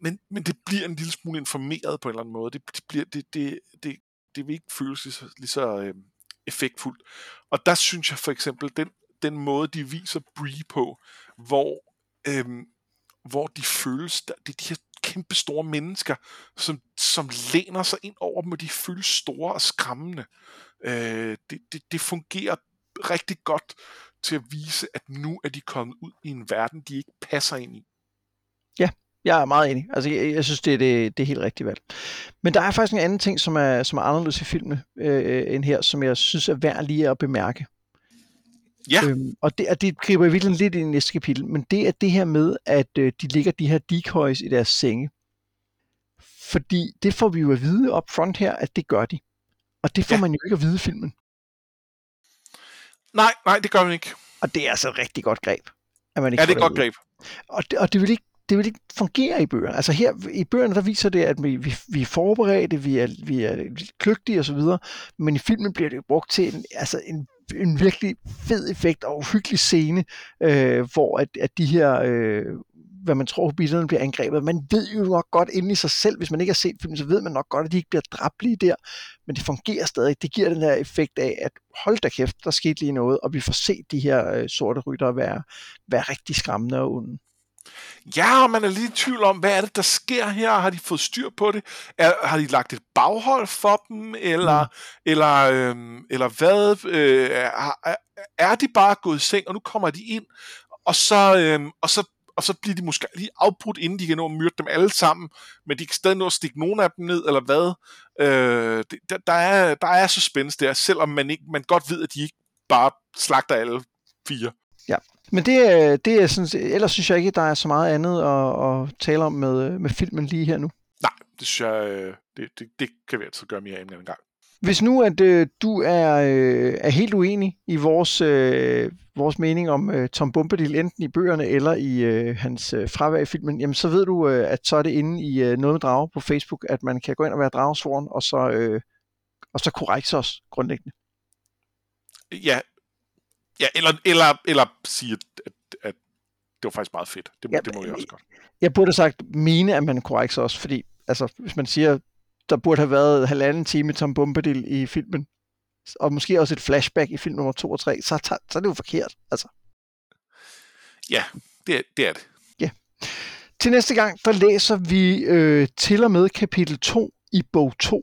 men, men det bliver en lille smule informeret på en eller anden måde. Det, det, bliver, det, det, det, det vil ikke føles lige så, lige så øh, effektfuldt. Og der synes jeg for eksempel, den, den måde, de viser Bree på, hvor, øh, hvor de føles, der, det er de her kæmpe store mennesker, som, som læner sig ind over dem, og de føles store og skræmmende. Øh, det, det, det fungerer rigtig godt til at vise, at nu er de kommet ud i en verden, de ikke passer ind i. Ja, jeg er meget enig. Altså, jeg, jeg synes, det er det, det er helt rigtigt valg. Men der er faktisk en anden ting, som er, som er anderledes i filmen øh, end her, som jeg synes er værd lige at bemærke. Ja. Øhm, og det, og det griber i virkeligheden lidt i næste kapitel, men det er det her med, at øh, de ligger de her decoys i deres senge. Fordi det får vi jo at vide op front her, at det gør de. Og det får ja. man jo ikke at vide i filmen. Nej, nej, det gør man ikke. Og det er altså et rigtig godt greb. At man ikke ja, det er et godt greb. Og det, og det vil ikke det vil ikke fungere i bøgerne. Altså her i bøgerne, der viser det, at vi, vi, vi er forberedte, vi er, vi er kløgtige osv., men i filmen bliver det brugt til en, altså en, en virkelig fed effekt og uhyggelig scene, øh, hvor at, at de her øh, hvad man tror, hobbiterne bliver angrebet. Man ved jo nok godt inde i sig selv, hvis man ikke har set filmen, så ved man nok godt, at de ikke bliver dræbt lige der, men det fungerer stadig. Det giver den her effekt af, at hold da kæft, der skete lige noget, og vi får set de her øh, sorte rytter være, være rigtig skræmmende og onde. Ja, og man er lidt i tvivl om, hvad er det, der sker her? Har de fået styr på det? Er, har de lagt et baghold for dem? Eller, mm. eller, øhm, eller hvad? Øh, er, er de bare gået i seng, og nu kommer de ind, og så, øhm, og så og så bliver de måske lige afbrudt, inden de kan nå at myrde dem alle sammen, men de kan stadig nå at stikke nogle af dem ned, eller hvad. Øh, det, der, der, er, der er så spændende der, selvom man, ikke, man godt ved, at de ikke bare slagter alle fire. Ja, men det, det er sådan, ellers synes jeg ikke, der er så meget andet at, at tale om med, med filmen lige her nu. Nej, det synes jeg, øh, det, det, det kan vi altid gøre mere en anden gang. Hvis nu at øh, du er, øh, er helt uenig i vores, øh, vores mening om øh, Tom Bombadil, enten i bøgerne eller i øh, hans øh, fravær i filmen, jamen så ved du, øh, at så er det inde i øh, Noget med Drage på Facebook, at man kan gå ind og være dragesvoren, og så, øh, og så korrekt os grundlæggende. Ja, ja eller, eller, eller sige, at, at, at det var faktisk meget fedt. Det, ja, det må jeg også godt. Jeg burde have sagt mene, at man korrekt også, fordi altså, hvis man siger, der burde have været halvanden time Tom Bombadil i filmen, og måske også et flashback i film nummer 2 og 3, så, så er det jo forkert. Altså. Ja, det er, det er det. Ja. Til næste gang, der læser vi øh, til og med kapitel 2 i bog 2,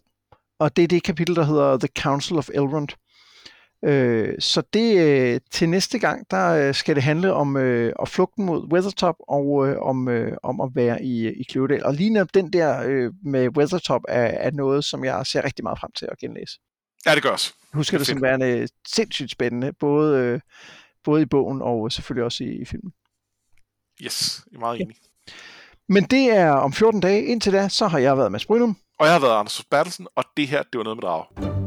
og det er det kapitel, der hedder The Council of Elrond. Øh, så det øh, til næste gang, der øh, skal det handle om øh, at flugten mod Weathertop og øh, om, øh, om at være i, i Kløvedal. Og lige netop den der øh, med Weathertop er, er noget, som jeg ser rigtig meget frem til at genlæse. Ja, det gør også. Jeg husker det, det som værende sindssygt spændende, både, øh, både i bogen og selvfølgelig også i, i filmen. Yes, jeg er meget enig. Ja. Men det er om 14 dage. Indtil da, så har jeg været Mads Brynum. Og jeg har været Anders Bertelsen, og det her, det var noget med drag.